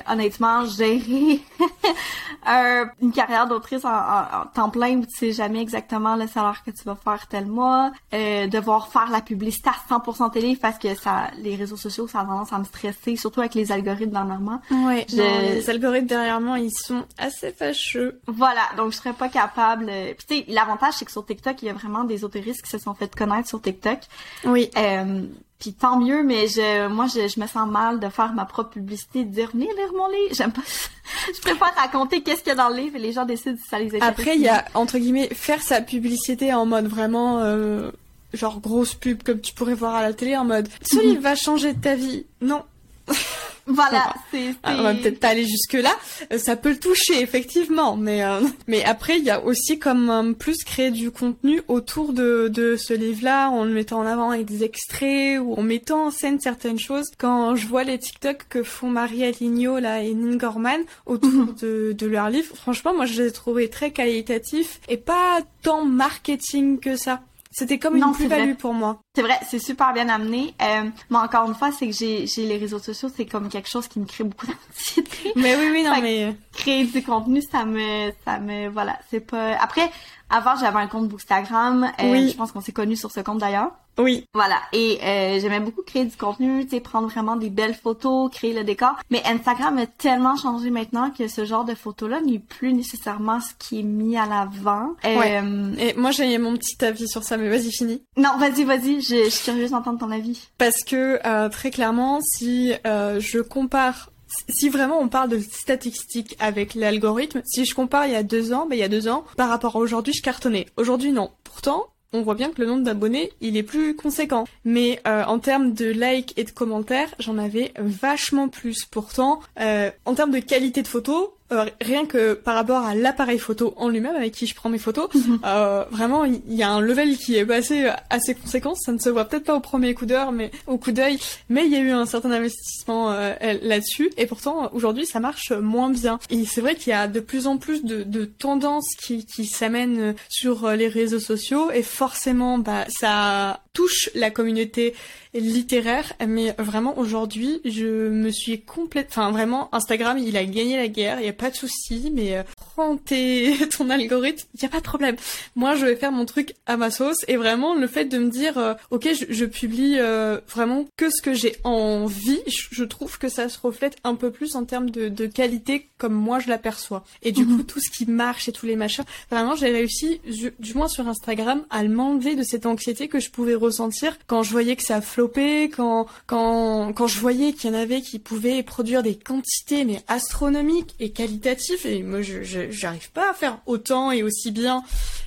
honnêtement, gérer un- une carrière d'autrice en, en- en temps plein où tu sais jamais exactement le salaire que tu vas faire tel mois, euh, devoir faire la publicité à 100% télé parce que ça, les réseaux sociaux, ça a tendance à me stresser, surtout avec les algorithmes dernièrement. Ouais, Je- non, les algorithmes derrière moi, ils sont assez fâcheux. Voilà, donc je serais pas capable. euh, Puis tu sais, l'avantage c'est que sur TikTok, il y a vraiment des autoristes qui se sont fait connaître sur TikTok. Oui. Euh, puis tant mieux, mais je, moi, je, je me sens mal de faire ma propre publicité, de dire venez lire mon livre. J'aime pas. ça. je préfère raconter qu'est-ce qu'il y a dans le livre et les gens décident si ça les intéresse. Après, il y a, entre guillemets, faire sa publicité en mode vraiment, euh, genre grosse pub comme tu pourrais voir à la télé, en mode ce Mhm. livre va changer ta vie. Non. Voilà, c'est. Ah, on va peut-être pas aller jusque là. Euh, ça peut le toucher effectivement, mais euh, mais après il y a aussi comme euh, plus créer du contenu autour de de ce livre-là, en le mettant en avant avec des extraits ou en mettant en scène certaines choses. Quand je vois les TikTok que font Marie Aligno là et Nin Gorman autour mhm. de de leur livre, franchement moi je les ai trouvés très qualitatifs et pas tant marketing que ça. C'était comme une plus-value pour moi. C'est vrai, c'est super bien amené. Euh, mais encore une fois, c'est que j'ai, j'ai les réseaux sociaux, c'est comme quelque chose qui me crée beaucoup d'anxiété. Mais oui, oui, non, mais créer du contenu, ça me, ça me, voilà, c'est pas. Après, avant, j'avais un compte Bookstagram. Euh, oui. Je pense qu'on s'est connus sur ce compte d'ailleurs. Oui. Voilà. Et euh, j'aimais beaucoup créer du contenu, tu sais, prendre vraiment des belles photos, créer le décor. Mais Instagram a tellement changé maintenant que ce genre de photos-là n'est plus nécessairement ce qui est mis à l'avant. Ouais. Euh, Et moi, j'ai mon petit avis sur ça, mais vas-y, finis. Non, vas-y, vas-y. Je, je suis curieuse d'entendre ton avis. Parce que euh, très clairement, si euh, je compare si vraiment on parle de statistiques avec l'algorithme, si je compare il y a deux ans, ben il y a deux ans, par rapport à aujourd'hui, je cartonnais. Aujourd'hui, non. Pourtant, on voit bien que le nombre d'abonnés, il est plus conséquent. Mais euh, en termes de likes et de commentaires, j'en avais vachement plus. Pourtant, euh, en termes de qualité de photos, euh, rien que par rapport à l'appareil photo en lui-même avec qui je prends mes photos, mhm. euh, vraiment il y, a un level qui est passé assez conséquent. Ça ne se voit peut-être pas au premier coup d'heure, mais au coup d'œil, mais il y a eu un certain investissement euh, là-dessus. Et pourtant aujourd'hui ça marche moins bien. Et c'est vrai qu'il y a de plus en plus de, de tendances qui, qui s'amènent sur les réseaux sociaux et forcément bah ça touche la communauté littéraire, mais vraiment aujourd'hui, je me suis complète, enfin vraiment, Instagram, il a gagné la guerre, il y a pas de souci, mais euh, prends tes... ton algorithme, il y a pas de problème. Moi, je vais faire mon truc à ma sauce, et vraiment, le fait de me dire, euh, ok, je, publie euh, vraiment que ce que j'ai envie, je, trouve que ça se reflète un peu plus en termes de, de qualité comme moi je l'aperçois. Et du mhm. coup, tout ce qui marche et tous les machins, vraiment, j'ai réussi, du moins sur Instagram, à m'enlever de cette anxiété que je pouvais ressentir quand je voyais que ça quand quand quand je voyais qu'il y en avait qui pouvaient produire des quantités mais astronomiques et qualitatives et moi je j'arrive pas à faire autant et aussi bien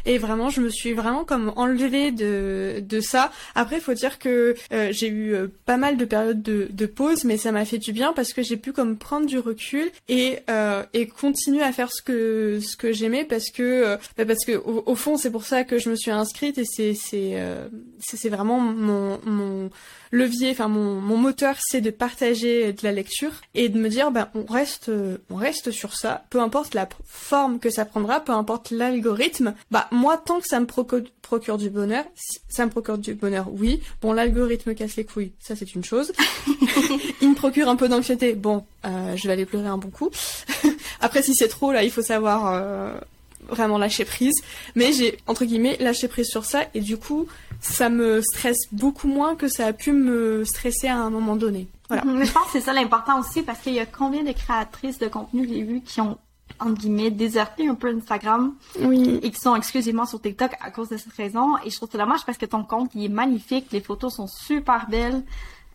et vraiment je me suis vraiment comme enlevée de de ça. Après, il faut dire que euh, j'ai eu euh, pas mal de périodes de, de pause, mais ça m'a fait du bien parce que j'ai pu comme prendre du recul et euh, et continuer à faire ce que ce que j'aimais parce que bah, parce que au, fond c'est pour ça que je me suis inscrite et c'est vraiment mon levier, enfin mon, mon moteur, c'est de partager de la lecture et de me dire, ben on reste, on reste sur ça, peu importe la forme que ça prendra, peu importe l'algorithme. Bah moi, tant que ça me procure, du bonheur, ça me procure du bonheur, oui. Bon, l'algorithme casse les couilles, ça c'est une chose. il me procure un peu d'anxiété, bon, euh, je vais aller pleurer un bon coup. Après, si c'est trop, là, il faut savoir. Euh, vraiment lâcher prise, mais j'ai entre guillemets lâché prise sur ça et du coup ça me stresse beaucoup moins que ça a pu me stresser à un moment donné. Voilà. Mais je pense que c'est ça l'important aussi parce qu'il y a combien de créatrices de contenu que j'ai vu qui ont entre guillemets déserté un peu Instagram oui. et qui sont exclusivement sur TikTok à cause de cette raison et je trouve ça dommage parce que ton compte il est magnifique, les photos sont super belles.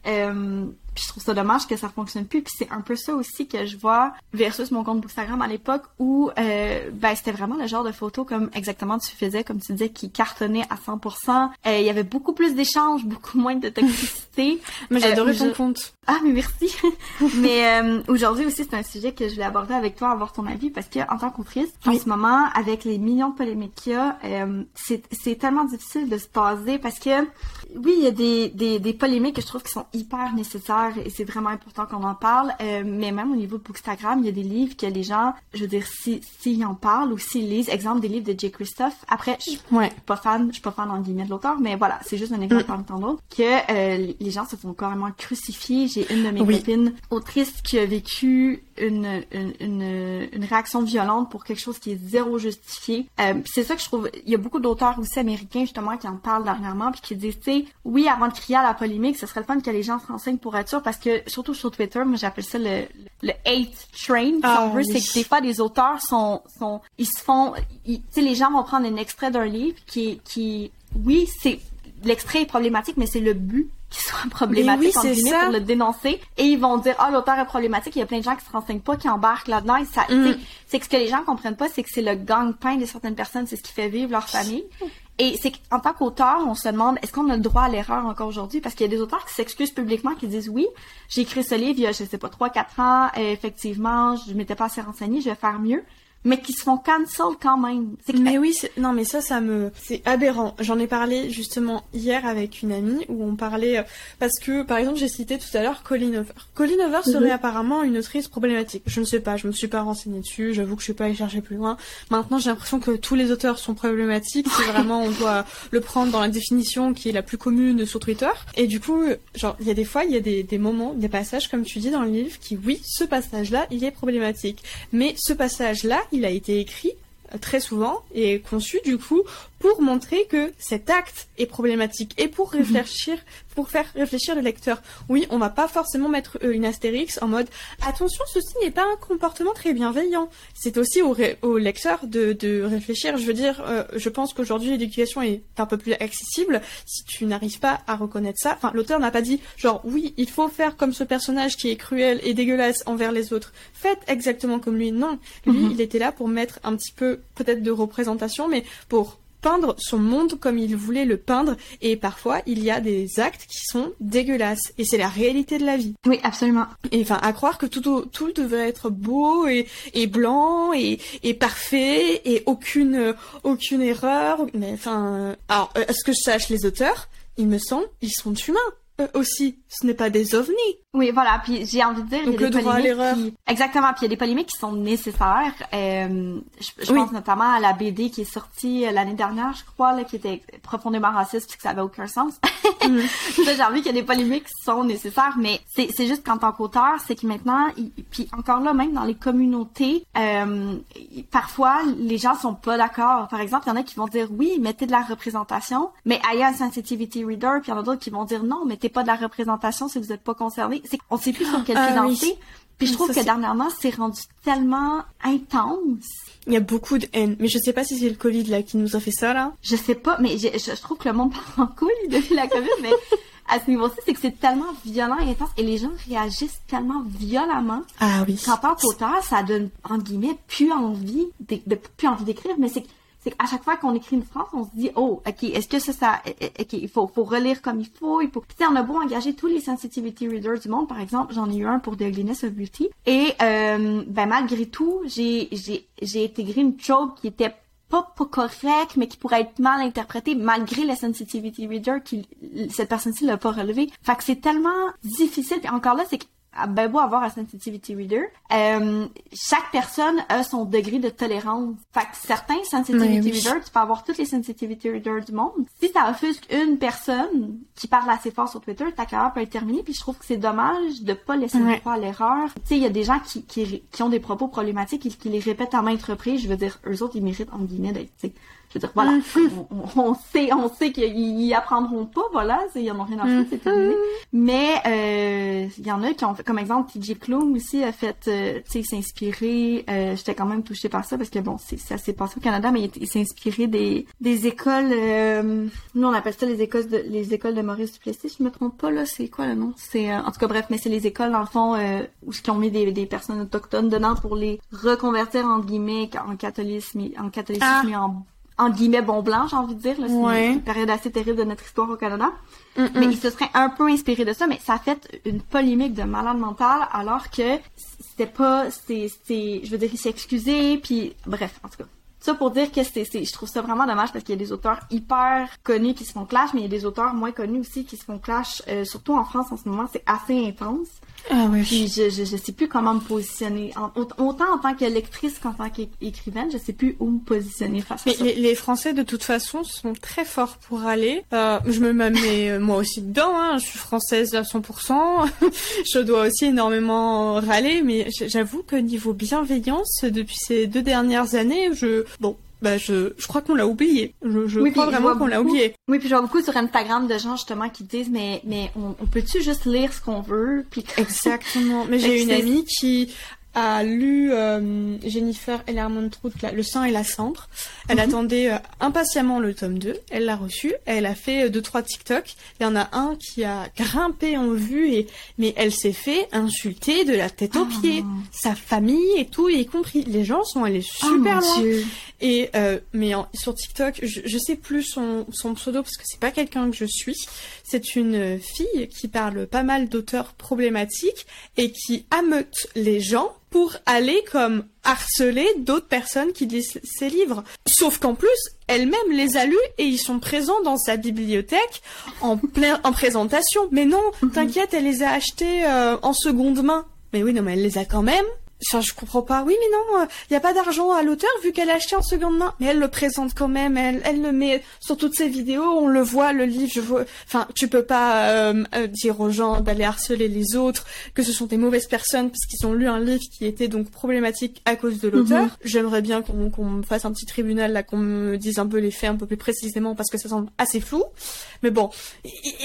Euh, puis je trouve ça dommage que ça fonctionne plus. Puis c'est un peu ça aussi que je vois versus mon compte Instagram à l'époque où euh, ben c'était vraiment le genre de photo comme exactement tu faisais, comme tu disais, qui cartonnait à 100%. Euh, il y avait beaucoup plus d'échanges, beaucoup moins de toxicité. mais j'adorais ton compte. Ah mais merci. mais aujourd'hui aussi c'est un sujet que je voulais aborder avec toi, avoir ton avis parce que en tant qu'autrice, en ce moment avec les millions de polémiques qu'il y a, c'est tellement difficile de se baser parce que oui il y a des, des, des polémiques que je trouve qui sont hyper nécessaires et c'est vraiment important qu'on en parle. Euh, mais même au niveau de Bookstagram, il y a des livres que les gens, je veux dire, s'ils si, en parlent ou s'ils lisent, exemple des livres de J. Christophe. Après, je suis ouais. pas fan, je suis pas fan en guillemets de l'auteur, mais voilà, c'est juste un exemple mm. parmi tant d'autres que euh, les gens se font carrément crucifier. J'ai une de mes copines autrices qui a vécu une, une, une, réaction violente pour quelque chose qui est zéro justifié. Euh, c'est ça que je trouve. Il y a beaucoup d'auteurs aussi américains justement qui en parlent dernièrement puis qui disent, tu sais, oui, avant de crier à la polémique, ce serait le fun que les gens se renseignent pour être sûr parce que surtout sur Twitter, moi j'appelle ça le, le hate train. Si ah, on veut, c'est que des fois des auteurs sont sont ils se font, tu sais, les gens vont prendre un extrait d'un livre qui qui oui c'est l'extrait est problématique, mais c'est le but qui soit problématique oui, en pour le dénoncer. Et ils vont dire ah l'auteur est problématique il y a plein de gens qui se renseignent pas qui embarquent là-dedans mm. c'est que ce que les gens comprennent pas c'est que c'est le gang-pain de certaines personnes c'est ce qui fait vivre leur famille. Et c'est qu'en tant qu'auteur, on se demande est-ce qu'on a le droit à l'erreur encore aujourd'hui? Parce qu'il y a des auteurs qui s'excusent publiquement qui disent oui, j'ai écrit ce livre il y a je sais pas trois quatre ans, et effectivement, je m'étais pas assez renseigné, je vais faire mieux mais qui se font cancel quand même. Mais oui, non, mais ça, ça me, c'est aberrant. J'en ai parlé justement hier avec une amie où on parlait euh, parce que, par exemple, j'ai cité tout à l'heure Colin Over. Colin Over serait mhm. apparemment une autrice problématique. Je ne sais pas, je me suis pas renseignée dessus. J'avoue que je suis pas allée chercher plus loin. Maintenant, j'ai l'impression que tous les auteurs sont problématiques. Si vraiment on doit le prendre dans la définition qui est la plus commune sur Twitter. Et du coup, genre, il y a des fois, il y a des, des moments, des passages, comme tu dis dans le livre, qui, oui, ce passage-là, il est problématique. Mais ce passage-là, il a été écrit très souvent et conçu du coup pour montrer que cet acte est problématique et pour réfléchir, pour faire réfléchir le lecteur. Oui, on va pas forcément mettre euh, une astérix en mode attention, ceci n'est pas un comportement très bienveillant. C'est aussi au, au lecteur de, de, réfléchir. Je veux dire, euh, je pense qu'aujourd'hui l'éducation est un peu plus accessible. Si tu n'arrives pas à reconnaître ça, enfin l'auteur n'a pas dit genre oui, il faut faire comme ce personnage qui est cruel et dégueulasse envers les autres. Faites exactement comme lui. Non, lui, mhm. il était là pour mettre un petit peu peut-être de représentation, mais pour peindre son monde comme il voulait le peindre et parfois il y a des actes qui sont dégueulasses et c'est la réalité de la vie. Oui, absolument. Et enfin à croire que tout tout devait être beau et, et blanc et, et parfait et aucune aucune erreur mais enfin alors est ce que je sache les auteurs, il me semble, ils sont humains aussi, ce n'est pas des ovnis. Oui, voilà, puis j'ai envie de dire, il y a des polémiques qui... Exactement, puis il y a des polémiques qui sont nécessaires. Euh, je, pense notamment à la BD qui est sortie euh, l'année dernière, je crois, là, qui était profondément raciste, puis que ça avait aucun sens. Mm. j'ai envie qu'il y a des polémiques qui sont nécessaires, mais c'est, c'est juste qu'en tant qu'auteur, c'est que maintenant, puis encore là, même dans les communautés, euh, parfois, les gens sont pas d'accord. Par exemple, il y en a qui vont dire, oui, mettez de la représentation, mais ayez un sensitivity reader, puis il y en a d'autres qui vont dire, non, mettez pas de la représentation si vous n'êtes pas concerné. C'est on sait plus sur quel pied danser. Puis je trouve que dernièrement, c'est rendu tellement intense. Il y a beaucoup de haine. Mais je sais pas si c'est le Covid là qui nous a fait ça là. Je sais pas, mais je, je, trouve que le monde part en couille depuis la Covid, mais à ce niveau-ci, c'est que c'est tellement violent et intense et les gens réagissent tellement violemment. Ah oui. Qu'en tant qu'auteur, ça donne, en guillemets, plus envie, de, de plus envie d'écrire, mais c'est c'est qu'à chaque fois qu'on écrit une phrase, on se dit, oh, ok, est-ce que ça, ça, ok, il faut, faut relire comme il faut, il faut. On a beau engager tous les sensitivity readers du monde, par exemple, j'en ai eu un pour The Ugliness of Beauty, et euh, ben malgré tout, j'ai, j'ai, j'ai intégré une joke qui était pas, pas correct, mais qui pourrait être mal interprété malgré la sensitivity reader qui cette personne-ci l'a pas relevé. Fait que c'est tellement difficile. Puis encore là, c'est que ben beau avoir un sensitivity reader, euh, chaque personne a son degré de tolérance. Fait que certains sensitivity readers, tu peux avoir toutes les sensitivity readers du monde. Si ça offusque une personne qui parle assez fort sur Twitter, ta carrière peut être terminée. Puis je trouve que c'est dommage de pas laisser ouais. à l'erreur. Tu sais, il y a des gens qui, qui, qui, ont des propos problématiques et qui les répètent à maintes reprises. Je veux dire, eux autres, ils méritent en guillemets d'être je veux dire, voilà, mm. on, sait, on sait qu'ils apprendront pas, voilà, ils en ont rien à foutre, c'est terminé. Mm. Mais euh, il y en a qui ont fait, comme exemple, TJ Klum aussi a fait, euh, tu sais, s'inspirer. Euh, J'étais quand même touchée par ça parce que bon, c'est ça s'est passé au Canada, mais il, s'est inspiré des des écoles. Euh, nous on appelle ça les écoles de les écoles de Maurice Duplessis. Je me trompe pas là, c'est quoi le nom? C'est euh, en tout cas bref, mais c'est les écoles dans le fond euh, où qui ont mis des, des personnes autochtones dedans pour les reconvertir en guillemets en catholisme, en catholisme ah. en en guillemets bon blanc, j'ai envie de dire. C'est une période assez terrible de notre histoire au Canada. Mais il se serait un peu inspiré de ça, mais ça a fait une polémique de malade mental alors que c'était pas, c'était, je veux dire, il s'est excusé, puis bref, en tout cas. Ça pour dire que c'est, je trouve ça vraiment dommage parce qu'il y a des auteurs hyper connus qui se font clash, mais il y a des auteurs moins connus aussi qui se font clash, euh, surtout en France en ce moment, c'est assez intense. Ah oui. Puis je, je, je sais plus comment me positionner. autant en tant que lectrice qu'en tant qu'écrivaine, je sais plus où me positionner face à ça. Les, les, Français, de toute façon, sont très forts pour aller. Euh, je me mets euh, moi aussi dedans. Hein. Je suis française à 100%. je dois aussi énormément râler, mais j'avoue que niveau bienveillance, depuis ces deux dernières années, je bon, bah je, je crois qu'on l'a oublié. Je, je crois vraiment qu'on l'a oublié. Oui, puis je vois beaucoup sur Instagram de gens justement qui disent mais mais on, on peut-tu juste lire ce qu'on veut? Puis Exactement. Mais j'ai une amie qui a lu euh, Jennifer Ellermont Trout, là, Le sang et la cendre. Elle Mhm. attendait euh, impatiemment le tome 2. Elle l'a reçu. Elle a fait euh, deux trois TikTok. Il y en a un qui a grimpé en vue et mais elle s'est fait insulter de la tête aux Oh. pieds. Sa famille et tout, y compris les gens sont allés Oh, super mon loin. Dieu. Et euh, mais en- sur TikTok, je, je sais plus son, son pseudo parce que c'est pas quelqu'un que je suis. C'est une fille qui parle pas mal d'auteurs problématiques et qui ameute les gens pour aller comme harceler d'autres personnes qui lisent ses livres. Sauf qu'en plus, elle-même les a lus et ils sont présents dans sa bibliothèque en plein en présentation. Mais non, t'inquiète, elle les a achetés euh, en seconde main. Mais oui, non, mais elle les a quand même. Enfin, je comprends pas. Oui, mais non, il y a pas d'argent à l'auteur vu qu'elle a acheté en seconde main. Mais elle le présente quand même. Elle, elle le met sur toutes ses vidéos. On le voit, le livre. Je vois. Enfin, tu peux pas euh, euh, dire aux gens d'aller harceler les autres, que ce sont des mauvaises personnes parce qu'ils ont lu un livre qui était donc problématique à cause de l'auteur. Mhm. J'aimerais bien qu'on qu'on me fasse un petit tribunal là, qu'on me dise un peu les faits un peu plus précisément parce que ça semble assez flou. Mais bon,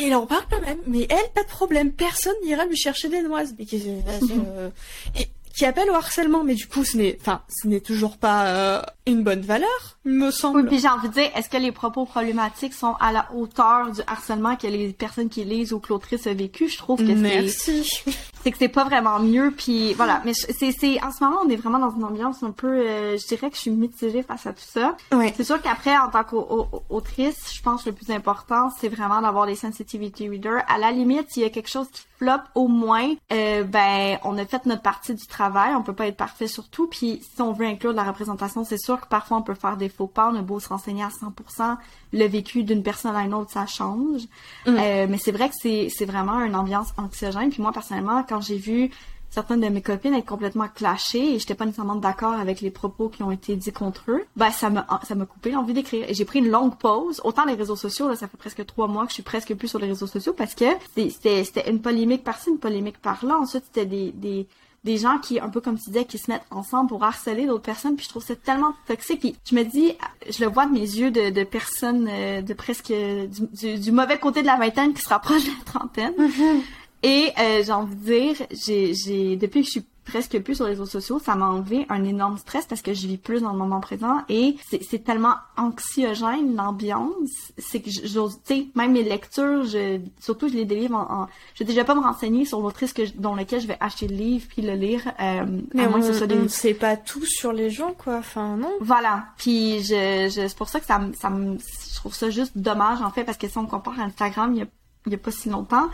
elle en parle quand même. Mais elle, pas de problème. Personne n'ira lui chercher des noises. Mais qu'est-ce que- euh, et qui appelle au harcèlement, mais du coup, ce n'est, enfin, ce n'est toujours pas euh, une bonne valeur, me semble. Oui, puis j'ai envie de dire, est-ce que les propos problématiques sont à la hauteur du harcèlement que les personnes qui lisent ou que l'autrice a vécu? Je trouve que c'est, Merci. C'est que c'est pas vraiment mieux, puis voilà. Mais c'est, c'est, en ce moment, on est vraiment dans une ambiance un peu, euh, je dirais que je suis mitigée face à tout ça. Ouais. C'est sûr qu'après, en tant qu'autrice, je pense que le plus important, c'est vraiment d'avoir des sensitivity readers. À la limite, s'il y a quelque chose qui floppe, au moins, euh, ben, on a fait notre partie du travail. On peut pas être parfait sur tout. Puis, si on veut inclure de la représentation, c'est sûr que parfois, on peut faire des faux pas. On a beau se renseigner à 100%. Le vécu d'une personne à une autre, ça change. Euh, mais c'est vrai que c'est, c'est vraiment une ambiance anxiogène. Puis moi, personnellement, quand j'ai vu certaines de mes copines être complètement clashées et j'étais pas nécessairement d'accord avec les propos qui ont été dits contre eux, ben ça m'a ça m'a coupé l'envie d'écrire. J'ai pris une longue pause. Autant les réseaux sociaux, là, ça fait presque trois mois que je suis presque plus sur les réseaux sociaux parce que c'était une polémique par-ci, une polémique par-là. Ensuite, c'était des, des des gens qui, un peu comme tu disais, qui se mettent ensemble pour harceler d'autres personnes, puis je trouve ça tellement toxique. Puis je me dis, je le vois de mes yeux de, personnes euh, de presque du, mauvais côté de la vingtaine qui se rapprochent de la trentaine. Et euh, j'ai envie de dire, j'ai, j'ai depuis que je suis presque plus sur les réseaux sociaux, ça m'a enlevé un énorme stress parce que je vis plus dans le moment présent et c'est, c'est tellement anxiogène l'ambiance, c'est que j'ose, tu sais, même mes lectures, je, surtout je les délivre en, en je vais déjà pas me renseigner sur l'autrice que je- dans laquelle je vais acheter le livre puis le lire, euh, Mais à moins on, que ce soit des on sait pas tout sur les gens, quoi. Enfin, non. voilà. Puis je, je c'est pour ça que ça me ça me je trouve ça juste dommage en fait parce que si on compare à Instagram il y a, il y a pas si longtemps,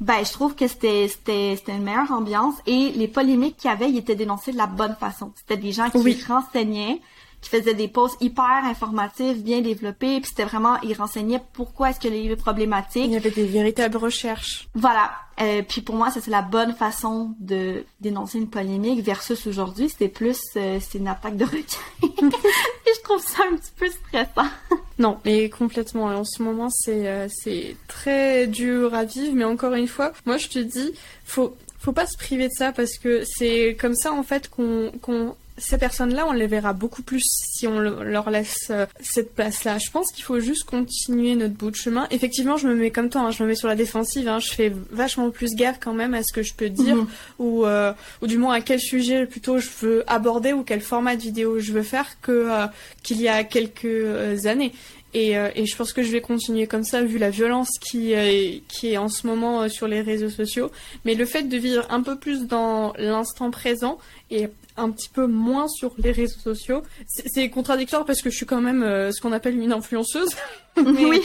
ben je trouve que c'était c'était c'était une meilleure ambiance et les polémiques qu'il y avait, ils étaient dénoncés de la bonne façon. C'était des gens qui Oui. renseignaient qui faisaient des posts hyper informatifs, bien développés, puis c'était vraiment, ils renseignaient pourquoi est-ce que les livres problématiques, Il y avait des véritables recherches. voilà. Euh, puis pour moi, ça c'est la bonne façon de dénoncer une polémique versus aujourd'hui, c'était plus euh, c'est une attaque de requin. Et je trouve ça un petit peu stressant. Non, mais complètement. En ce moment, c'est euh, c'est très dur à vivre. Mais encore une fois, moi, je te dis, faut faut pas se priver de ça parce que c'est comme ça en fait qu'on qu'on ces personnes-là, on les verra beaucoup plus si on le- leur laisse euh, cette place-là. Je pense qu'il faut juste continuer notre bout de chemin. Effectivement, je me mets comme toi, hein, je me mets sur la défensive. hein, je fais vachement plus gaffe quand même à ce que je peux dire Mhm. ou euh, ou du moins à quel sujet plutôt je veux aborder ou quel format de vidéo je veux faire que euh, qu'il y a quelques années. Et, euh, et je pense que je vais continuer comme ça vu la violence qui, euh, qui est en ce moment euh, sur les réseaux sociaux. Mais le fait de vivre un peu plus dans l'instant présent et un petit peu moins sur les réseaux sociaux, c'est contradictoire parce que je suis quand même euh, ce qu'on appelle une influenceuse. Mais- Oui.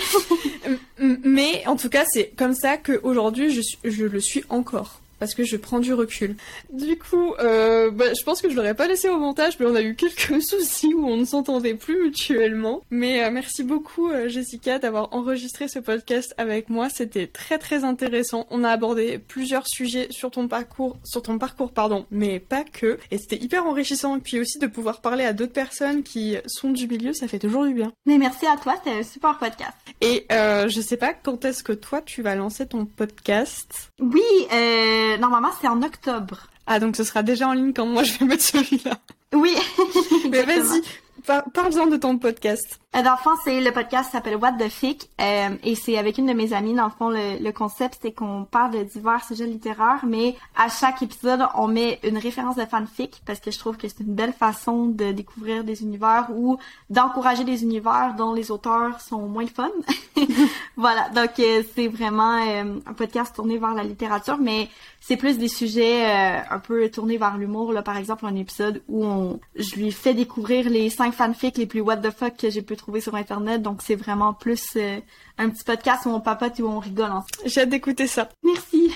Mais en tout cas, c'est comme ça qu'aujourd'hui, je le suis encore. Parce que je prends du recul. Du coup, euh, bah, je pense que je l'aurais pas laissé au montage, mais on a eu quelques soucis où on ne s'entendait plus mutuellement. Mais euh, merci beaucoup, euh, Jessica, d'avoir enregistré ce podcast avec moi. C'était très très intéressant. On a abordé plusieurs sujets sur ton parcours, sur ton parcours, pardon, mais pas que. Et c'était hyper enrichissant. Et puis aussi de pouvoir parler à d'autres personnes qui sont du milieu, ça fait toujours du bien. Mais merci à toi, c'était un super podcast. Et euh, je sais pas quand est-ce que toi tu vas lancer ton podcast. Oui, euh, normalement c'est en octobre. Ah donc ce sera déjà en ligne quand moi je vais mettre celui-là. Oui. Mais vas-y, Parle-en de ton podcast. Euh, dans le fond, c'est le podcast s'appelle What the Fic euh, et c'est avec une de mes amies. Dans le fond, le, concept c'est qu'on parle de divers sujets littéraires, mais à chaque épisode, on met une référence de fanfic parce que je trouve que c'est une belle façon de découvrir des univers ou d'encourager des univers dont les auteurs sont moins fun. voilà, donc euh, c'est vraiment euh, un podcast tourné vers la littérature, mais c'est plus des sujets un peu tournés vers l'humour. Là, par exemple, un épisode où on, je lui fais découvrir les cinq fanfics les plus what the fuck que j'ai pu trouver sur internet. Donc c'est vraiment plus euh, un petit podcast où on papote et où on rigole ensemble. J'ai hâte d'écouter ça. Merci.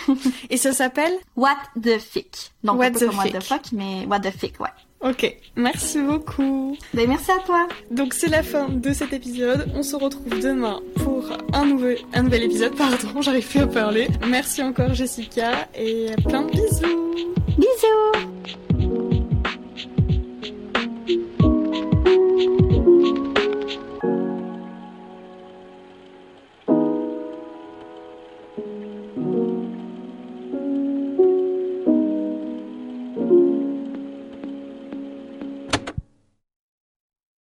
et ça s'appelle What the Fic. Donc what, the comme what the fuck, mais what the fic, ouais. Ok, merci beaucoup. Ben, merci à toi. Donc c'est la fin de cet épisode. On se retrouve demain pour un, nouvel, un nouvel épisode. Pardon, j'arrive plus à parler. Merci encore Jessica et plein de bisous. Bisous.